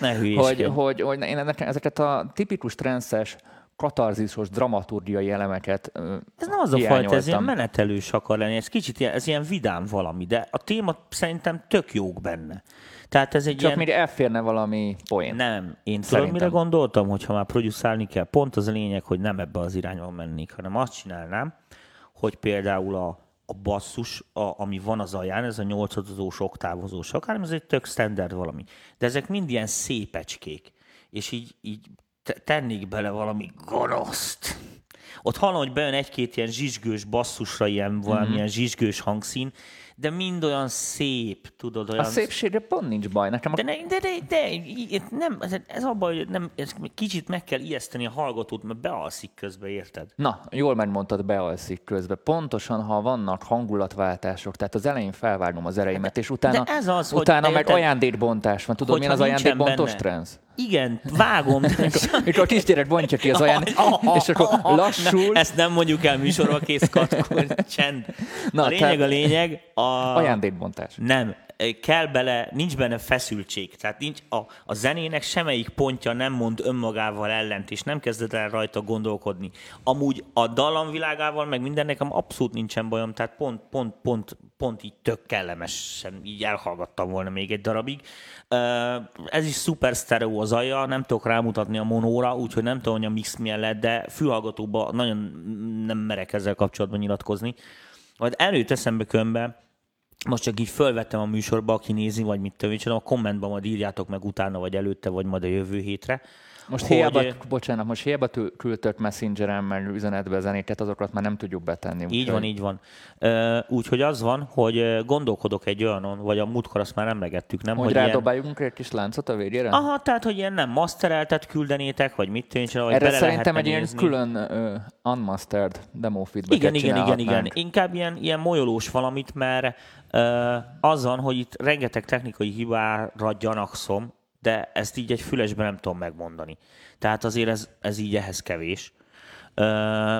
ne hogy, hogy, hogy, én ezeket a tipikus transzes katarzisos, dramaturgiai elemeket Ez nem az a fajta, ez ilyen menetelős akar lenni, ez kicsit ilyen, ez ilyen vidám valami, de a téma szerintem tök jók benne. Tehát ez egy Csak ilyen... még elférne valami poén. Nem, én tudom, mire gondoltam, hogyha már producálni kell, pont az a lényeg, hogy nem ebbe az irányba mennék, hanem azt csinálnám, hogy például a, a basszus, a, ami van az alján, ez a nyolcadozós, oktávozós, akár ez egy tök standard valami. De ezek mind ilyen szépecskék, és így, így tennék bele valami gonoszt. Ott hallom, hogy bejön egy-két ilyen zsizsgős basszusra, ilyen valamilyen mm-hmm. zsizsgős hangszín, de mind olyan szép, tudod, olyan... A szépségre pont nincs baj. Nekem a... de, ne, de, de, de, nem, ez, a baj, hogy nem, ez kicsit meg kell ijeszteni a hallgatót, mert bealszik közbe, érted? Na, jól megmondtad, bealszik közbe. Pontosan, ha vannak hangulatváltások, tehát az elején felvágom az ereimet, és utána, de ez az, utána hogy, meg ajándékbontás van. Tudod, milyen az ajándékbontos trend? Igen, vágom. <laughs> Mikor a kisgyerek bontja ki az ajándék, <laughs> és akkor lassul. Ne, ezt nem mondjuk el műsorba, kész katkor, csend. Na, a lényeg a lényeg. A... Ajándékbontás. Nem, kell bele, nincs benne feszültség. Tehát nincs a, a zenének semmelyik pontja nem mond önmagával ellent, és nem kezdett el rajta gondolkodni. Amúgy a dallamvilágával, meg minden nekem abszolút nincsen bajom, tehát pont, pont, pont, pont így tök kellemesen így elhallgattam volna még egy darabig. Ez is szuper sztereó az alja, nem tudok rámutatni a monóra, úgyhogy nem tudom, hogy a mix milyen lett, de fülhallgatóban nagyon nem merek ezzel kapcsolatban nyilatkozni. Majd előtt eszembe könyvbe, most csak így fölvettem a műsorba, aki nézi, vagy mit tudom, a kommentben majd írjátok meg utána, vagy előtte, vagy majd a jövő hétre, most hogy... hiába, bocsánat, most hiába küldtök messengeren, meg üzenetbe zenéket, azokat már nem tudjuk betenni. Így van, így van. Úgyhogy az van, hogy gondolkodok egy olyanon, vagy a múltkor azt már emlegettük, nem? Hogy, hogy rádobáljunk ilyen... egy kis láncot a végére? Aha, tehát, hogy ilyen nem mastereltet küldenétek, vagy mit tűncs, vagy Erre szerintem egy ilyen külön uh, unmastered demo feedback Igen, igen, igen, igen. Inkább ilyen, ilyen molyolós valamit, mert uh, azon, hogy itt rengeteg technikai hibára gyanakszom, de ezt így egy fülesben nem tudom megmondani. Tehát azért ez, ez így ehhez kevés.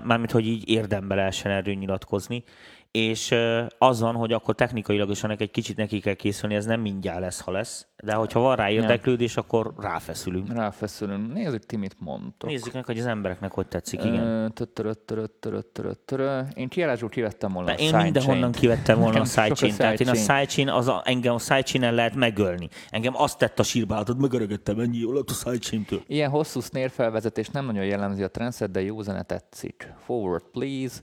Mármint, hogy így érdembe lehessen erről nyilatkozni és az van, hogy akkor technikailag is annak egy kicsit neki kell készülni, ez nem mindjárt lesz, ha lesz, de hogyha van rá érdeklődés, akkor ráfeszülünk. Ráfeszülünk. Nézzük, ti mit mondtok. Nézzük meg, hogy az embereknek hogy tetszik, igen. Én kiállásból kivettem volna a Én mindenhonnan kivettem volna a sidechain. Tehát én a sidechain, az a, engem a sidechain lehet megölni. Engem azt tett a sírbálatot, megörögöttem ennyi jól a sidechain-től. Ilyen hosszú snare felvezetés nem nagyon jellemzi a trendset, de jó zene tetszik. Forward, please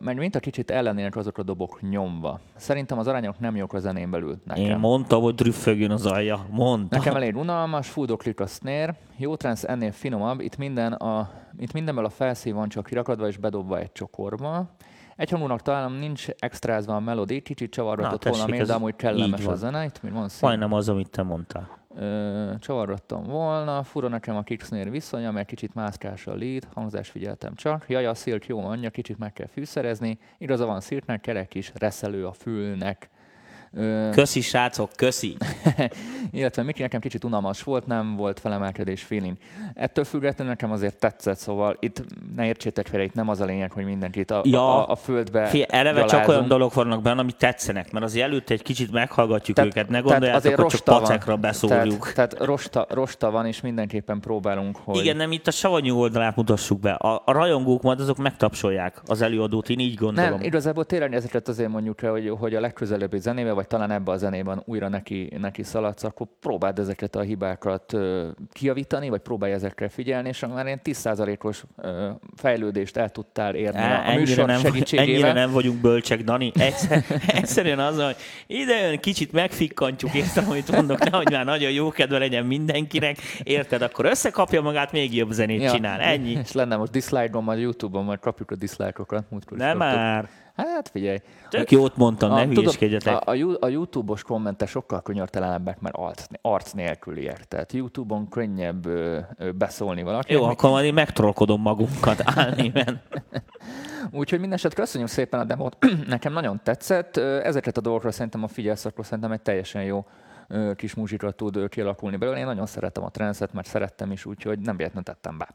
mert mint a kicsit ellenének azok a dobok nyomva. Szerintem az arányok nem jók a zenén belül nekem. Én mondtam, hogy drüffögjön az alja. Mondta. Nekem elég unalmas, fúdoklik a snare, jó trance ennél finomabb, itt, minden a, itt mindenből a felszín van csak kirakadva és bedobva egy csokorba. Egy hangúnak találom, nincs extrázva a melodi, kicsit csavargatott volna, de amúgy kellemes a zene. Itt mi van szín? Majdnem az, amit te mondtál csavarottam volna, fura nekem a kicksnél viszonya, mert kicsit mászkás a lead, hangzás figyeltem csak, jaj, a szilt jó mondja, kicsit meg kell fűszerezni, igaza van sziltnek, kerek is, reszelő a fülnek, Köszi, srácok, köszi! <laughs> Illetve Miki nekem kicsit unalmas volt, nem volt felemelkedés feeling. Ettől függetlenül nekem azért tetszett, szóval itt ne értsétek fel, itt nem az a lényeg, hogy mindenkit a, ja, a, a földbe fél, Eleve gyalázunk. csak olyan dolog vannak benne, amit tetszenek, mert azért előtte egy kicsit meghallgatjuk tehát, őket, ne gondoljátok, hogy csak pacekra beszórjuk. Tehát, tehát rosta, rosta van, és mindenképpen próbálunk, hogy... Igen, nem itt a savanyú oldalát mutassuk be. A, a rajongók majd azok megtapsolják az előadót, én így gondolom. Nem, igazából tényleg ezeket azért mondjuk hogy, hogy a legközelebbi zenével, vagy talán ebbe a zenében újra neki, neki szaladsz, akkor próbáld ezeket a hibákat kiavítani, vagy próbálj ezekre figyelni, és már ilyen 10%-os fejlődést el tudtál érni Á, a, a műsor nem, segítségével. Ennyire nem vagyunk bölcsek, Dani. Egyszer, <laughs> egyszerűen az, hogy ide jön, kicsit megfikkantjuk, értem, amit mondok, nehogy már nagyon jó kedve legyen mindenkinek, érted? Akkor összekapja magát, még jobb zenét ja, csinál. Ennyi. És lenne most dislike-on, majd YouTube-on, majd kapjuk a dislike-okat. Nem már. Hát figyelj. Tök jót mondtam, ne hülyeskedjetek. A, a, a YouTube-os kommentek sokkal könyörtelenebbek, mert arc, arc nélküliek. Tehát YouTube-on könnyebb ö, ö, beszólni valaki. Jó, akkor majd én megtrollkodom magunkat <laughs> álnéven. <laughs> Úgyhogy minden eset köszönjük szépen a demót. <clears throat> Nekem nagyon tetszett. Ezeket a dolgokra szerintem a figyelsz, akkor szerintem egy teljesen jó kis muzsika tud kialakulni belőle. Én nagyon szeretem a transzet, mert szerettem is, úgyhogy nem véletlenül tettem be.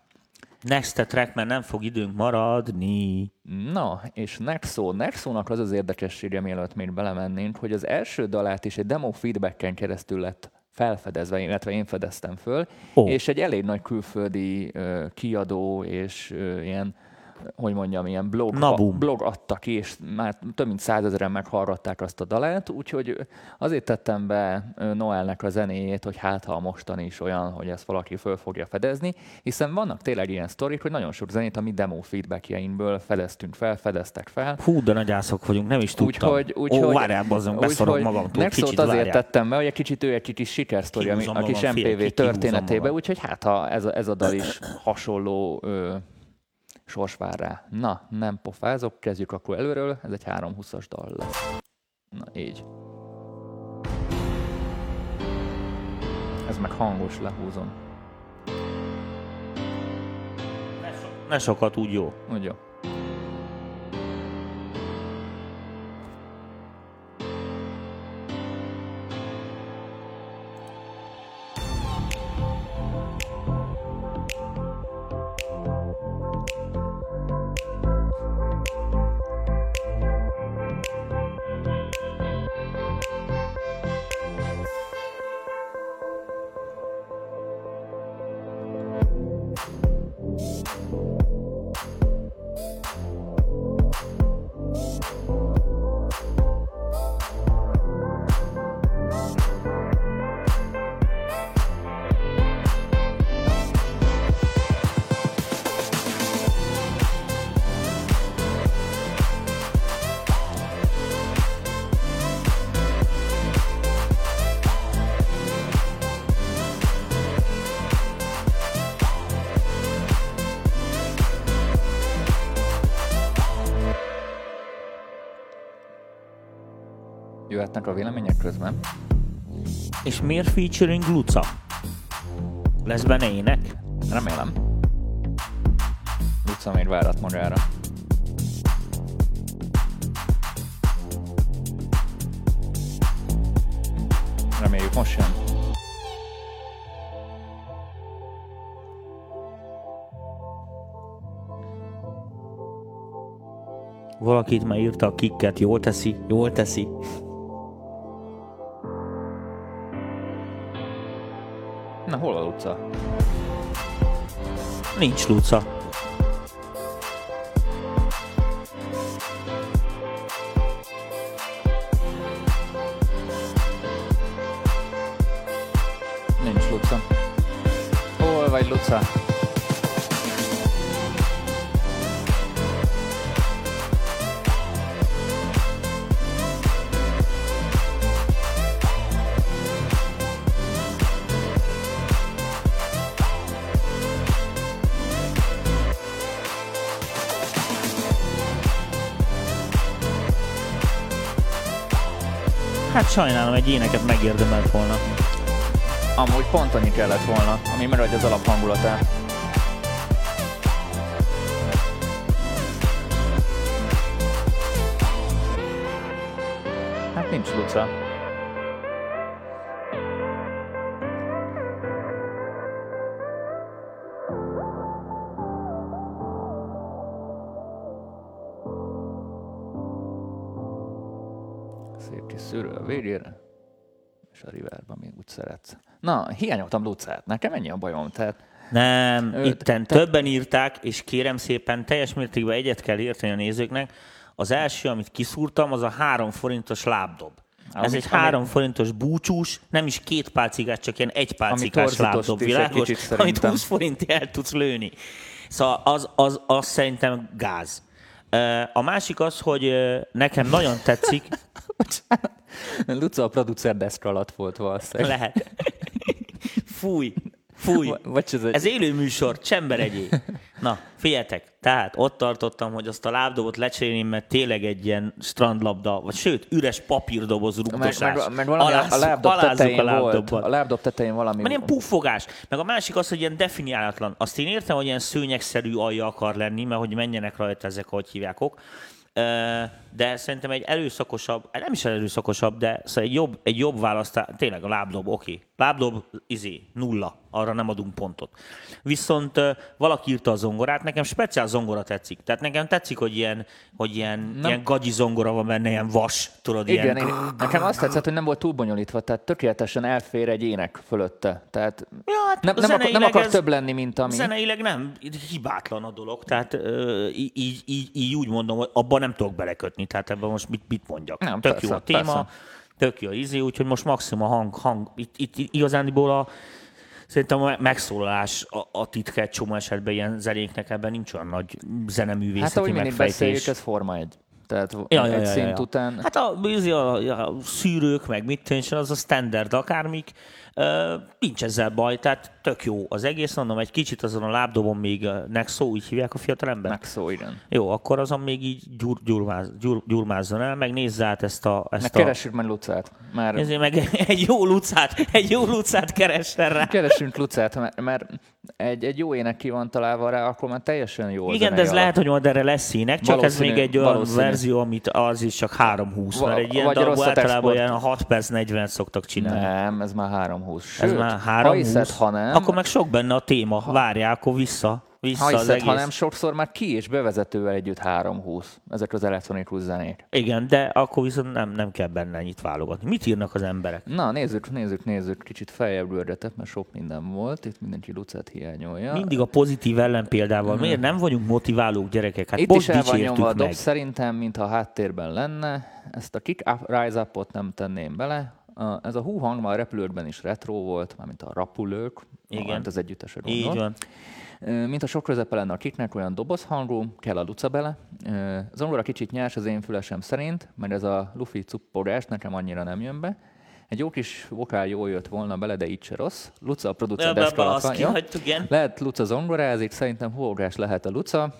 Next track, mert nem fog időnk maradni. Na, és Nexo. Nexo-nak az az érdekessége, mielőtt még belemennénk, hogy az első dalát is egy demo feedbacken keresztül lett felfedezve, illetve én fedeztem föl, oh. és egy elég nagy külföldi uh, kiadó és uh, ilyen hogy mondjam, ilyen blog, a, blog adta ki, és már több mint százezeren meghallgatták azt a dalát, úgyhogy azért tettem be Noelnek a zenéjét, hogy hát ha a mostani is olyan, hogy ezt valaki föl fogja fedezni, hiszen vannak tényleg ilyen sztorik, hogy nagyon sok zenét a mi demo feedbackjeinkből fedeztünk fel, fedeztek fel. Hú, de nagyászok vagyunk, nem is tudtam. Úgyhogy, úgy, Ó, várjál, bazzom, beszorok úgy, magamtól. Nexót azért várjál. tettem be, hogy egy kicsit ő egy kicsit sikersztori a kis MPV történetébe, úgyhogy hát ha ez a, ez a dal is hasonló ö, sors vár rá. Na, nem pofázok, kezdjük akkor előről, ez egy 320-as dal lesz. Na, így. Ez meg hangos, lehúzom. Ne, so, ne sokat, úgy jó. Úgy jó. Featuring Luca? Lesz benne ének? Remélem. Luca még várat magára. Reméljük most jön. Valaki itt már írta a kikket, jól teszi, jól teszi. Luca? Nincs Luca. Nincs Luca. Hol vagy Luca? Sajnálom, egy éneket megérdemelt volna. Amúgy pont annyi kellett volna, ami megadja az alaphangulatát. Na, hiányoltam Lucát, nekem ennyi a bajom, tehát nem, ő, itten te... többen írták, és kérem szépen, teljes mértékben egyet kell érteni a nézőknek. Az első, amit kiszúrtam, az a három forintos lábdob. Amit, Ez egy ami, három forintos búcsús, nem is két pálcigás, csak ilyen egy pálcigás lábdob, világos, amit 20 forint el tudsz lőni. Szóval az, az, az szerintem gáz. A másik az, hogy nekem nagyon tetszik. <laughs> Luca a producer deszka alatt volt valószínűleg. Lehet. Fúj. Fúj. Vagy ez, egy... ez élő műsor, csember egyé. Na, figyeljetek, tehát ott tartottam, hogy azt a lábdobot lecserélném, mert tényleg egy ilyen strandlabda, vagy sőt, üres papírdoboz rúgdosás. Meg, meg, meg valami Alász, a lábdob tetején a volt. A lábdob tetején valami. Mert ilyen puffogás. Meg a másik az, hogy ilyen definiálatlan. Azt én értem, hogy ilyen szőnyegszerű alja akar lenni, mert hogy menjenek rajta ezek, hogy hívják. Uh, de szerintem egy erőszakosabb, nem is erőszakosabb, de szóval egy jobb, egy jobb választás, tényleg a lábdob, oké. Okay. Lábdob, izé, nulla, arra nem adunk pontot. Viszont valaki írta a zongorát, nekem speciál zongora tetszik. Tehát nekem tetszik, hogy ilyen, hogy ilyen, ilyen gagyi zongora van benne, ilyen vas, tudod, Igen, ilyen... Én, nekem azt tetszett, hogy nem volt túl bonyolítva, tehát tökéletesen elfér egy ének fölötte. Tehát ja, hát nem, nem, akar, nem akar több lenni, mint ami. Zeneileg nem, hibátlan a dolog, tehát uh, így, így, így, úgy mondom, hogy abban nem tudok belekötni, tehát ebben most mit, mit mondjak. Nem, Tök persze, jó a téma, persze. tök jó a izé, úgyhogy most maximum a hang, hang itt, itt igazándiból a Szerintem a megszólalás a, a titka egy csomó esetben ilyen zenéknek ebben nincs olyan nagy zeneművészeti hát, ahogy megfejtés. beszéljük, ez Forma egy. Tehát ja, egy ja, ja, szint ja. után... Hát a, a, a, szűrők, meg mit tűncs, az a standard akármik, Nincs ezzel baj, tehát tök jó az egész, mondom, egy kicsit azon a lábdobon még Nexo, így hívják a fiatal ember? Nexo, igen. Jó, akkor azon még így gyur, gyurmáz, gyur, gyurmázzon el, meg nézz át ezt a... Ezt meg a... keressük meg Lucát. Már... Ezért meg <laughs> egy jó Lucát, egy jó Lucát keressen rá. Keresünk Lucát, mert, mert egy, egy jó ének ki van találva rá, akkor már teljesen jó. Igen, de ez lehet, hogy majd erre lesz ének, csak valószínű, ez még egy olyan valószínű. verzió, amit az is csak 3-20, mert egy ilyen dalból általában ilyen 6 perc 40 szoktak csinálni. Nem, ez már 3-20. Sőt, ez már 3-20. Ha, ha nem, akkor meg sok benne a téma, ha, várjál, akkor vissza vissza ha, az egész. hanem sokszor már ki és bevezetővel együtt 3-20, ezek az elektronikus zenék. Igen, de akkor viszont nem, nem kell benne ennyit válogatni. Mit írnak az emberek? Na, nézzük, nézzük, nézzük. Kicsit feljebb őrdetek, mert sok minden volt. Itt mindenki lucát hiányolja. Mindig a pozitív ellenpéldával. Hmm. Miért nem vagyunk motiválók gyerekek? Hát Itt is el van nyomva a dob szerintem, mintha háttérben lenne. Ezt a Kick up, Rise Up-ot nem tenném bele. Ez a hú hang már a repülőkben is retro volt, mármint a rapulők. Igen. Az együttesre Így van. Mint a sok közepe lenne a kiknek, olyan dobozhangú, kell a luca bele. Zongora kicsit nyers az én fülesem szerint, mert ez a lufi cuppogás nekem annyira nem jön be. Egy jó kis vokál jól jött volna bele, de így se rossz. Luca a producer deszka alatt van. Lehet Luca zongorázik, szerintem húogás lehet a Luca.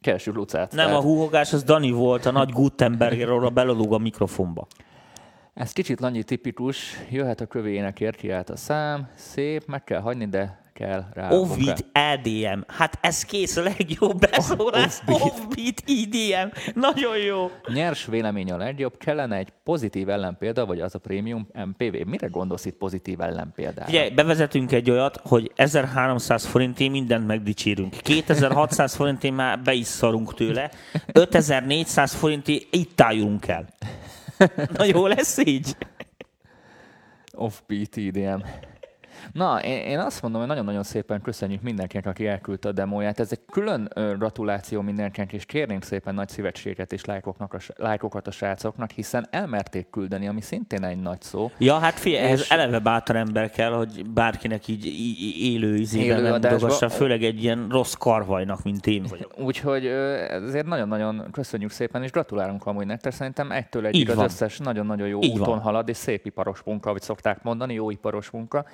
Keresjük Lucát. Nem, tehát... a húhogás az Dani volt, a nagy Gutenberger, a belológ a mikrofonba. Ez kicsit Lanyi tipikus, jöhet a kövének érti át a szám, szép, meg kell hagyni, de kell rá. Ovid EDM. Hát ez kész a legjobb <laughs> beszólás. Ovid EDM. Nagyon jó. Nyers vélemény a legjobb. Kellene egy pozitív ellenpélda, vagy az a prémium MPV. Mire gondolsz itt pozitív ellenpéldára? Ugye, bevezetünk egy olyat, hogy 1300 forintén mindent megdicsérünk. 2600 forintén már be is szarunk tőle. 5400 forintén itt álljunk el. <laughs> Na jó lesz így? Off-beat EDM. Na, én, én azt mondom, hogy nagyon-nagyon szépen köszönjük mindenkinek, aki elküldte a demóját. Ez egy külön gratuláció mindenkinek, és kérnénk szépen nagy szívetséget és lájkoknak a, lájkokat a srácoknak, hiszen elmerték küldeni, ami szintén egy nagy szó. Ja, hát figyelj, és... ez eleve bátor ember kell, hogy bárkinek így élő izében nem dolgassa, főleg egy ilyen rossz karvajnak, mint én vagyok. Úgyhogy ezért nagyon-nagyon köszönjük szépen, és gratulálunk amúgy nektek. Szerintem egytől egyig az összes nagyon-nagyon jó így úton van. halad, és szép iparos munka, ahogy szokták mondani, jó iparos munka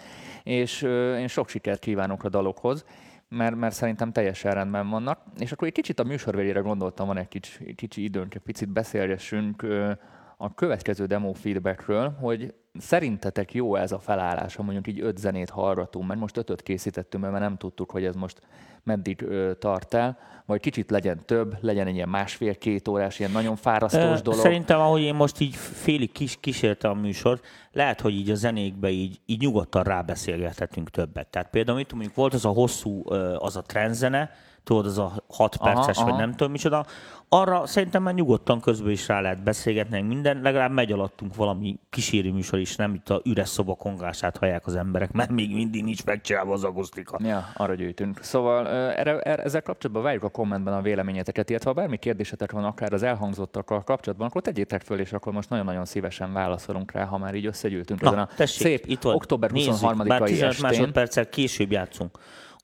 és én sok sikert kívánok a dalokhoz, mert, mert szerintem teljesen rendben vannak. És akkor egy kicsit a műsor végére gondoltam, van egy kicsi, kicsi időnk, egy picit beszélgessünk a következő demo feedbackről, hogy szerintetek jó ez a felállás, ha mondjuk így öt zenét hallgatunk, mert most ötöt készítettünk, mert nem tudtuk, hogy ez most meddig ö, tart el, vagy kicsit legyen több, legyen egy ilyen másfél-két órás, ilyen nagyon fárasztós dolog. Szerintem, ahogy én most így félig kis, kísértem a műsort, lehet, hogy így a zenékbe így, így nyugodtan rábeszélgethetünk többet. Tehát például, mit mondjuk, volt az a hosszú, az a trendzene, tudod, az a 6 perces, aha, vagy aha. nem tudom micsoda, arra szerintem már nyugodtan közben is rá lehet beszélgetni, minden, legalább megy alattunk valami kísérő műsor is, nem itt a üres szoba kongását hallják az emberek, mert még mindig nincs megcsinálva az akusztika. Ja, arra gyűjtünk. Szóval erre, erre, ezzel kapcsolatban várjuk a kommentben a véleményeteket, illetve ha bármi kérdésetek van akár az elhangzottakkal kapcsolatban, akkor tegyétek föl, és akkor most nagyon-nagyon szívesen válaszolunk rá, ha már így összegyűltünk Na, ezen a tessék, szép itt van. október 23-ai estén. másodperccel később játszunk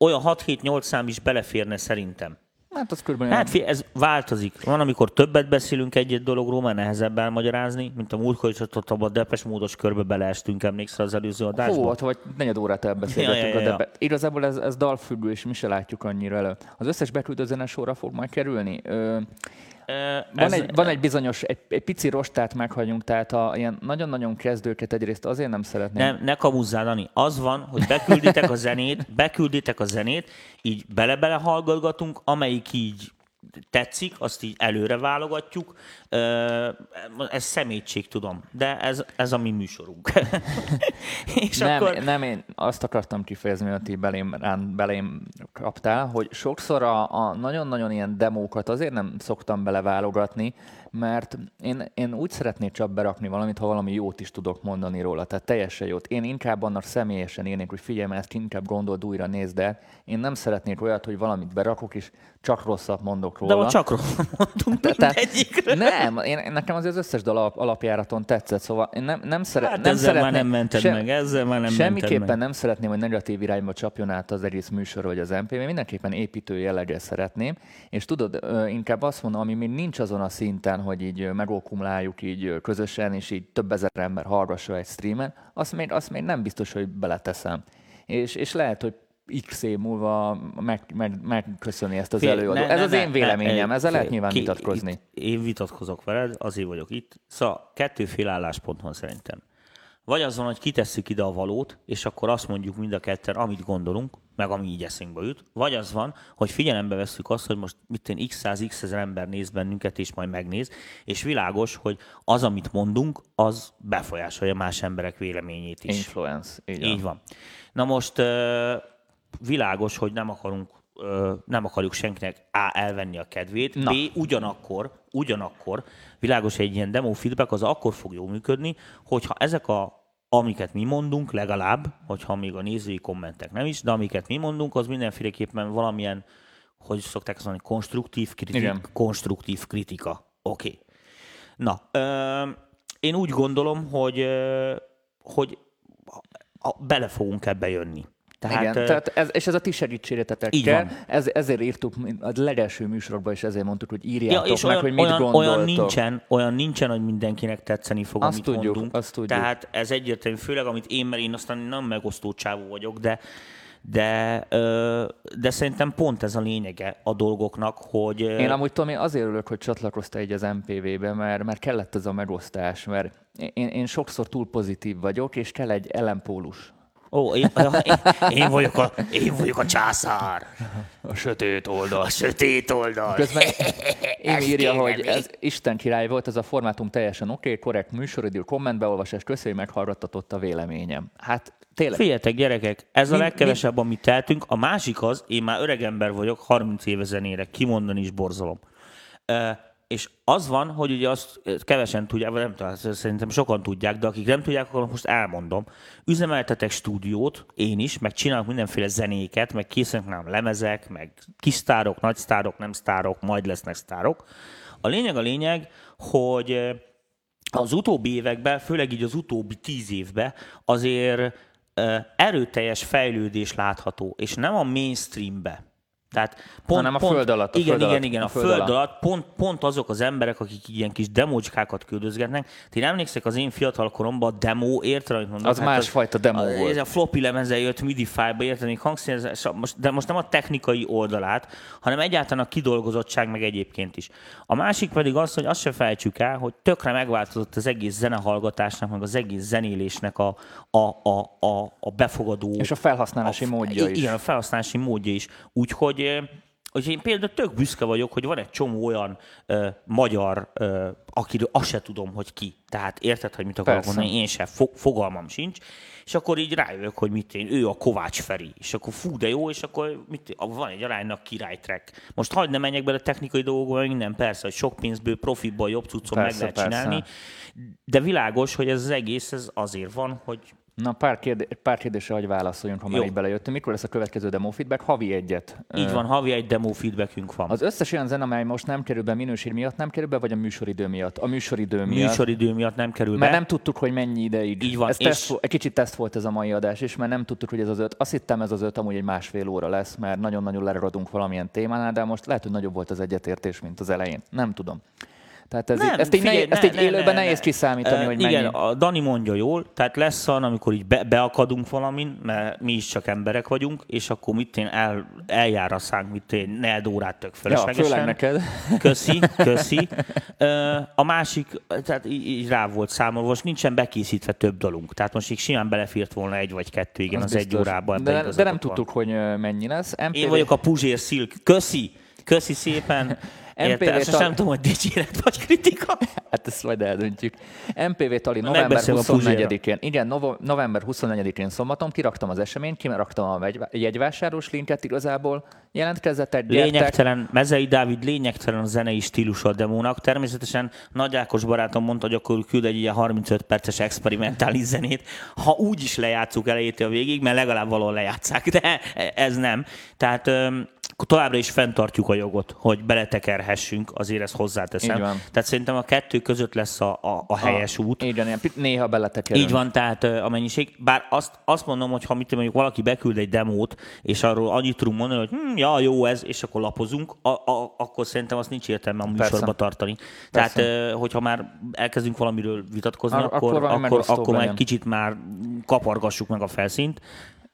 olyan 6-7-8 szám is beleférne szerintem. Hát az körülbelül... Hát fi, ez változik. Van, amikor többet beszélünk egy-egy dologról, mert nehezebb elmagyarázni, mint a múltkor is ott a depes módos körbe beleestünk, emlékszel az előző adásban? Hú, vagy negyed órát elbeszélgettünk ja, ja, ja, ja. a depet. Igazából ez, ez dalfüggő, és mi se látjuk annyira elő. Az összes beküldő zene sorra fog majd kerülni. Ö, van, egy, van egy bizonyos, egy, egy pici rostát meghagyunk, tehát a ilyen nagyon-nagyon kezdőket egyrészt azért nem szeretném. Nem, ne kamuzzál, Dani. Az van, hogy bekülditek a zenét, bekülditek a zenét, így bele-bele hallgatgatunk, amelyik így tetszik, azt így előre válogatjuk. Ez szemétség, tudom, de ez, ez a mi műsorunk. <laughs> És nem, akkor... nem, én azt akartam kifejezni, hogy ti belém, belém kaptál, hogy sokszor a, a nagyon-nagyon ilyen demókat azért nem szoktam beleválogatni, mert én, én úgy szeretnék csak berakni valamit, ha valami jót is tudok mondani róla, tehát teljesen jót. Én inkább annak személyesen írnék, hogy figyelj, ezt inkább gondold újra, nézd el. Én nem szeretnék olyat, hogy valamit berakok, és csak rosszat mondok róla. De csak rosszat mondunk Te, mindegyikre. Nem, én, nekem az, az összes dal alap, alapjáraton tetszett, szóval én nem, nem, szere, hát nem ezzel szeretném, már nem mented sem, meg, ezzel már nem Semmiképpen meg. nem szeretném, hogy negatív irányba csapjon át az egész műsor vagy az MP, én mindenképpen építő jelleggel szeretném, és tudod, inkább azt mondom, ami még nincs azon a szinten, hogy így megokumuláljuk így közösen, és így több ezer ember hallgassa egy streamen, azt még, azt még nem biztos, hogy beleteszem. És, és lehet, hogy x év múlva meg, meg, megköszöni ezt az előadót. Ez ne, az én véleményem, ne, ezzel lehet nyilván ki, vitatkozni. Itt, én vitatkozok veled, azért vagyok itt. Szóval kettőféle álláspont van szerintem. Vagy azon, hogy kitesszük ide a valót, és akkor azt mondjuk mind a ketten, amit gondolunk, meg ami így eszünkbe jut. Vagy az van, hogy figyelembe veszük azt, hogy most mit én x száz, x ezer ember néz bennünket, és majd megnéz, és világos, hogy az, amit mondunk, az befolyásolja más emberek véleményét is. Influence. Így, így van. Na most világos, hogy nem akarunk nem akarjuk senkinek A. elvenni a kedvét, Na. B. ugyanakkor, ugyanakkor világos egy ilyen demo feedback az akkor fog jól működni, hogyha ezek a amiket mi mondunk legalább, hogyha még a nézői kommentek nem is, de amiket mi mondunk, az mindenféleképpen valamilyen, hogy szokták azt mondani, konstruktív, kritik, konstruktív kritika. Oké. Okay. Na, ö, én úgy gondolom, hogy, ö, hogy bele fogunk ebbe jönni. Tehát, Igen, tehát ez, és ez a ti segítségetetek kell. Ez, ezért írtuk a legelső műsorokban, és ezért mondtuk, hogy írjátok ja, és meg, olyan, hogy mit olyan, gondoltok. Olyan nincsen, olyan nincsen, hogy mindenkinek tetszeni fog, azt amit tudjuk, mondunk. Azt tudjuk. Tehát ez egyértelmű, főleg amit én, mert én aztán nem megosztó csávó vagyok, de de, de szerintem pont ez a lényege a dolgoknak, hogy... Én amúgy Tomi azért örülök, hogy csatlakoztál egy az MPV-be, mert, mert kellett ez a megosztás, mert én, én sokszor túl pozitív vagyok, és kell egy ellenpólus Ó, én, én, vagyok a, én vagyok a császár. A sötét oldal. A sötét oldal. Közben <laughs> én írja, hogy ez Isten király volt, ez a formátum teljesen oké, okay, korrekt műsoridő, kommentbeolvasás, köszönjük, meghallgattatott a véleményem. Hát tényleg. Figyeljetek, gyerekek, ez a legkevesebb, amit tehetünk. A másik az, én már öreg ember vagyok, 30 éve zenére, kimondani is borzalom. Uh, és az van, hogy ugye azt kevesen tudják, vagy nem tudom, szerintem sokan tudják, de akik nem tudják, akkor most elmondom. Üzemeltetek stúdiót, én is, meg csinálok mindenféle zenéket, meg készülnek nem lemezek, meg kis sztárok, nagy sztárok, nem sztárok, majd lesznek sztárok. A lényeg a lényeg, hogy az utóbbi években, főleg így az utóbbi tíz évben azért erőteljes fejlődés látható, és nem a mainstreambe, tehát pont, hanem a pont, föld alatt. A igen, föld igen, alatt, igen, a, a föld, föld alatt. alatt pont, pont azok az emberek, akik ilyen kis democskákat küldözgetnek. Ti emlékszek az én fiatal koromban a demo, érted, amit mondok? Az hát másfajta demo volt. Ez a floppy lemezzel jött MIDI file-ba, érted, hangszínezés, de most nem a technikai oldalát, hanem egyáltalán a kidolgozottság meg egyébként is. A másik pedig az, hogy azt se felejtsük el, hogy tökre megváltozott az egész zenehallgatásnak, meg az egész zenélésnek a, a, a, a, a befogadó... És a felhasználási a, módja is. Igen, a felhasználási módja is. Úgyhogy hogy, hogy én például tök büszke vagyok, hogy van egy csomó olyan ö, magyar, ö, akiről azt se tudom, hogy ki. Tehát érted, hogy mit akarok Persze. mondani, én sem, fo- fogalmam sincs. És akkor így rájövök, hogy mit én, ő a Kovács Feri. És akkor fú, de jó, és akkor mit, van egy aránynak királytrek. Most hagyd ne menjek bele technikai dolgokba, minden persze, hogy sok pénzből, profitból jobb cuccon meg lehet persze. csinálni. De világos, hogy ez az egész ez azért van, hogy Na, pár, kérdé- pár kérdésre, hogy válaszoljunk, ha már így belejöttünk. Mikor lesz a következő demo feedback? Havi egyet. Így van, havi egy demo feedbackünk van. Az összes olyan zene, amely most nem kerül be minőség miatt, nem kerül be, vagy a műsoridő miatt? A műsoridő miatt. Műsoridő miatt nem kerül be. Mert nem tudtuk, hogy mennyi ideig. Így van. Ez és... teszt, egy kicsit teszt volt ez a mai adás is, mert nem tudtuk, hogy ez az öt. Azt hittem, ez az öt amúgy egy másfél óra lesz, mert nagyon-nagyon leragadunk valamilyen témánál, de most lehet, hogy nagyobb volt az egyetértés, mint az elején. Nem tudom. Tehát ez nem, így, ezt így, figyelj, nehéz, ezt így ne, élőben ne, nehéz ne. kiszámítani, hogy Igen, mennyi. a Dani mondja jól, tehát lesz olyan, amikor így be, beakadunk valamin, mert mi is csak emberek vagyunk, és akkor mit én el, eljár a szánk, mit én ne órát tök feleslegesen. Ja, főleg neked. Köszi, <laughs> köszi. A másik, tehát így, így rá volt számolva, most nincsen bekészítve több dolunk. Tehát most így simán belefért volna egy vagy kettő, igen, az, az egy órában. De, de nem tudtuk, hogy mennyi lesz. MTV... Én vagyok a Puzsér Szilk. Köszi! Köszi szépen. MPV Érte, tal... nem tudom, hogy dicséret vagy kritika. <laughs> hát ezt majd eldöntjük. MPV Tali november 24-én. Igen, november 24-én szombaton kiraktam az eseményt, kiraktam a jegyvásárlós linket igazából. Jelentkezett egy Lényegtelen, Mezei Dávid lényegtelen a zenei stílusa a demónak. Természetesen Nagy Ákos barátom mondta, hogy akkor küld egy ilyen 35 perces experimentális zenét, ha úgy is lejátszuk elejétől a végig, mert legalább valahol lejátszák, de ez nem. Tehát továbbra is fenntartjuk a jogot, hogy beletekerhessünk, azért ezt hozzáteszem. Tehát szerintem a kettő között lesz a, a, a helyes a, út. Igen, néha beletekerünk. Így van, tehát a mennyiség. Bár azt, azt mondom, hogy ha mit mondjuk valaki beküld egy demót, és arról annyit tudunk mondani, hogy hm, ja, jó ez, és akkor lapozunk, a, a, akkor szerintem azt nincs értelme a műsorba Persze. tartani. Persze. Tehát, hogyha már elkezdünk valamiről vitatkozni, Ar- akkor, akkor, akkor, akkor már egy kicsit már kapargassuk meg a felszínt.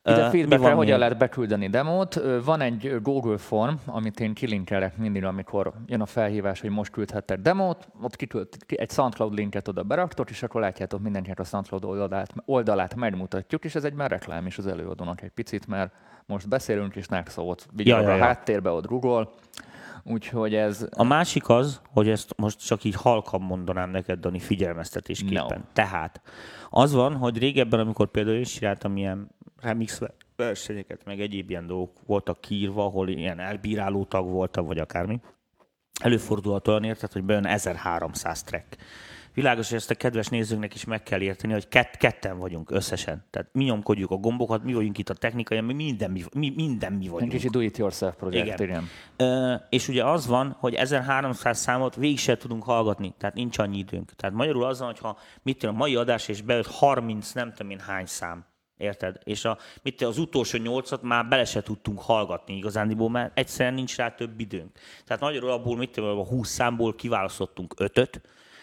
Ide feedbackre hogyan lehet beküldeni demót. Van egy Google Form, amit én kilinkelek mindig, amikor jön a felhívás, hogy most küldhettek demót. Ott kikölt, egy SoundCloud linket oda beraktok, és akkor látjátok mindenkinek a SoundCloud oldalát, oldalát megmutatjuk, és ez egy már reklám is az előadónak egy picit, mert most beszélünk, és Nexo ott ja, ja, ja. a háttérbe, ott Google. Úgyhogy ez... A másik az, hogy ezt most csak így halkan mondanám neked, Dani, figyelmeztetésképpen. No. Tehát az van, hogy régebben, amikor például én csináltam ilyen remix versenyeket, meg egyéb ilyen dolgok voltak kiírva, ahol ilyen elbíráló tag voltam, vagy akármi. Előfordulhat olyan érted, hogy bejön 1300 track. Világos, hogy ezt a kedves nézőknek is meg kell érteni, hogy kett, ketten vagyunk összesen. Tehát mi nyomkodjuk a gombokat, mi vagyunk itt a technikai, mi minden mi, mi, minden mi vagyunk. Egy kicsit do-it-yourself projekt, igen. igen. Ö, és ugye az van, hogy 1300 számot végig se tudunk hallgatni, tehát nincs annyi időnk. Tehát magyarul az van, hogyha mit tudom, a mai adás és bejött 30, nem tudom én hány szám, Érted? És a, mit az utolsó nyolcat már bele se tudtunk hallgatni igazándiból, mert egyszerűen nincs rá több időnk. Tehát nagyjából abból, mit tudom, a 20 számból kiválasztottunk ötöt,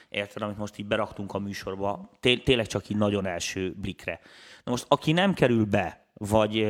érted, amit most így beraktunk a műsorba, té- tényleg csak így nagyon első blikre. Na most, aki nem kerül be vagy,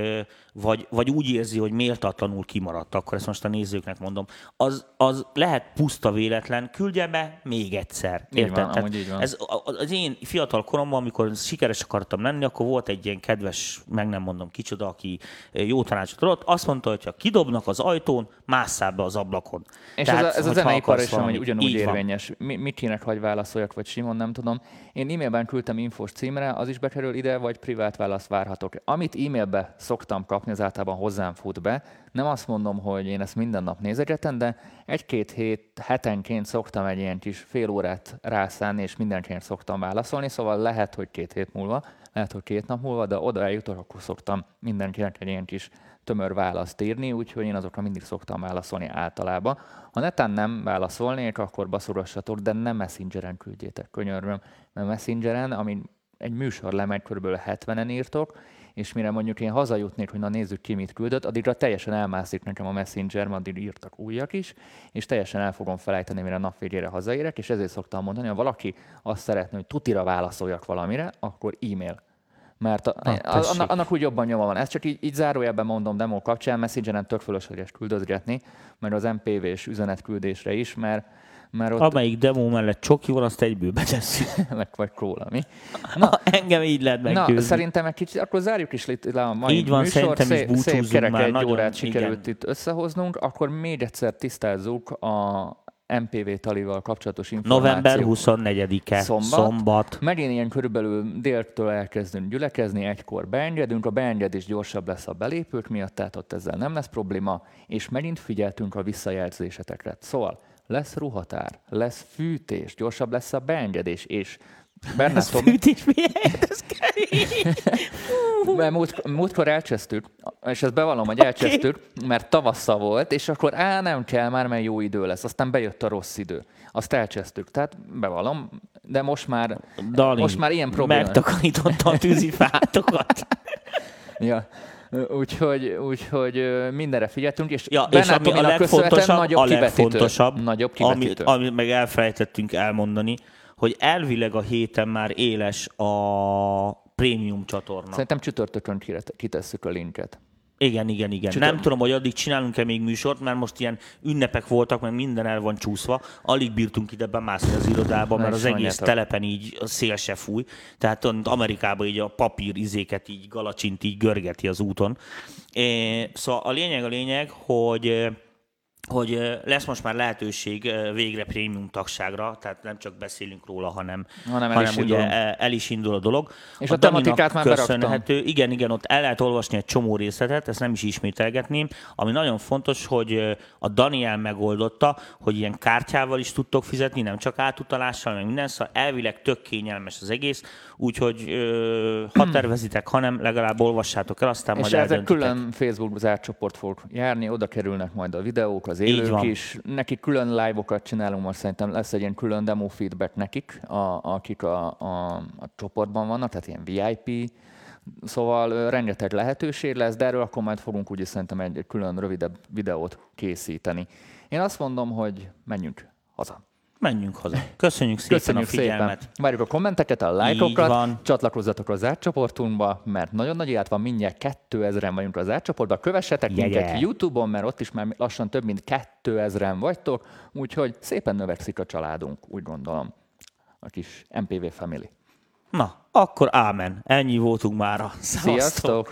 vagy, vagy úgy érzi, hogy méltatlanul kimaradt, akkor ezt most a nézőknek mondom, az, az lehet puszta véletlen, küldje be még egyszer. Így Érted? Van, így van. Ez az én fiatal koromban, amikor sikeres akartam lenni, akkor volt egy ilyen kedves, meg nem mondom kicsoda, aki jó tanácsot adott, azt mondta, hogy ha kidobnak az ajtón, másszál be az ablakon. És Tehát, ez a, ez a zeneipar is hogy ugyanúgy érvényes. Mi, mit kének, hogy válaszoljak, vagy Simon, nem tudom. Én e-mailben küldtem infos címre, az is bekerül ide, vagy privát választ várhatok. Amit e-mailbe szoktam kapni, az általában hozzám fut be. Nem azt mondom, hogy én ezt minden nap nézegetem, de egy-két hét, hetenként szoktam egy ilyen kis fél órát rászánni, és mindenkinek szoktam válaszolni, szóval lehet, hogy két hét múlva, lehet, hogy két nap múlva, de oda eljutok, akkor szoktam mindenkinek egy ilyen kis tömör választ írni, úgyhogy én azokra mindig szoktam válaszolni általában. Ha netán nem válaszolnék, akkor beszorossatok, de nem messengeren küldjétek, könyörgöm, mert messengeren, ami egy műsor lemegy, kb. 70-en írtok, és mire mondjuk én hazajutnék, hogy na nézzük ki mit küldött, addigra teljesen elmászik nekem a Messenger, mert addig írtak újak is, és teljesen el fogom felejteni, mire a nap végére hazaérek, és ezért szoktam mondani, ha valaki azt szeretné, hogy tutira válaszoljak valamire, akkor e-mail mert a, Na, annak, annak úgy jobban nyoma van. Ezt csak így, így zárójelben mondom demo kapcsán, Messengeren tök fölösleges küldözgetni, mert az MPV-s üzenetküldésre is, mert mert ott... Amelyik demo mellett csoki van, azt egyből beteszi. <laughs> Meg vagy kóla, mi? Na, engem így lehet megküldni. Na, szerintem egy kicsit, akkor zárjuk is le a mai Így van, műsor. Szép, is szép kerek már, egy nagyon, órát sikerült igen. itt összehoznunk, akkor még egyszer tisztázzuk a MPV talival kapcsolatos információ. November 24-e, szombat. szombat. Megint ilyen körülbelül déltől elkezdünk gyülekezni, egykor beengedünk, a beengedés gyorsabb lesz a belépők miatt, tehát ott ezzel nem lesz probléma, és megint figyeltünk a visszajelzésetekre. Szóval lesz ruhatár, lesz fűtés, gyorsabb lesz a beengedés, és <laughs> Bernát ez fűtés miért? Ez <laughs> mert múlt, múltkor elcsesztük, és ezt bevallom, hogy elcsesztük, okay. mert tavasszal volt, és akkor á, nem kell már, mert jó idő lesz. Aztán bejött a rossz idő. Azt elcsesztük. Tehát bevallom, de most már, Dali, most már ilyen probléma. Megtakarította a tűzifátokat. <laughs> ja. Úgyhogy, úgyhogy mindenre figyeltünk, és, ja, és ami a legfontosabb, nagyobb a legfontosabb, nagyobb kivetítő. Amit, amit meg elfelejtettünk elmondani, hogy elvileg a héten már éles a prémium csatorna. Szerintem csütörtökön kitesszük a linket. Igen, igen, igen. Csütör... Nem tudom, hogy addig csinálunk-e még műsort, mert most ilyen ünnepek voltak, meg minden el van csúszva. Alig bírtunk ide bemászni az irodába, mert az egész telepen így a szél se fúj. Tehát Amerikában így a papír izéket így galacsint így görgeti az úton. É, szóval a lényeg a lényeg, hogy hogy lesz most már lehetőség végre prémium tagságra, tehát nem csak beszélünk róla, hanem, hanem, el, hanem is ugye el is indul a dolog. És a, a tematikát már köszönhető, Igen, igen, ott el lehet olvasni egy csomó részletet, ezt nem is ismételgetném. Ami nagyon fontos, hogy a Daniel megoldotta, hogy ilyen kártyával is tudtok fizetni, nem csak átutalással, meg minden, szóval elvileg tök kényelmes az egész, úgyhogy ha tervezitek, hanem legalább olvassátok el, aztán és majd ezek külön Facebook zárt csoport fog járni, oda kerülnek majd a videók, az élők is. Nekik külön live-okat csinálunk, most szerintem lesz egy ilyen külön demo feedback nekik, a, akik a, a, a csoportban vannak, tehát ilyen VIP, Szóval rengeteg lehetőség lesz, de erről akkor majd fogunk úgy szerintem egy külön rövidebb videót készíteni. Én azt mondom, hogy menjünk haza menjünk haza. Köszönjük szépen Köszönjük a figyelmet. Szépen. Várjuk a kommenteket, a lájkokat, csatlakozzatok az átcsoportunkba, mert nagyon nagy élet van, mindjárt 2000-en vagyunk az átcsoportban. Kövessetek yeah, minket. YouTube-on, mert ott is már lassan több mint 2000-en vagytok, úgyhogy szépen növekszik a családunk, úgy gondolom. A kis MPV Family. Na, akkor ámen. Ennyi voltunk mára. Szevasztok. Sziasztok!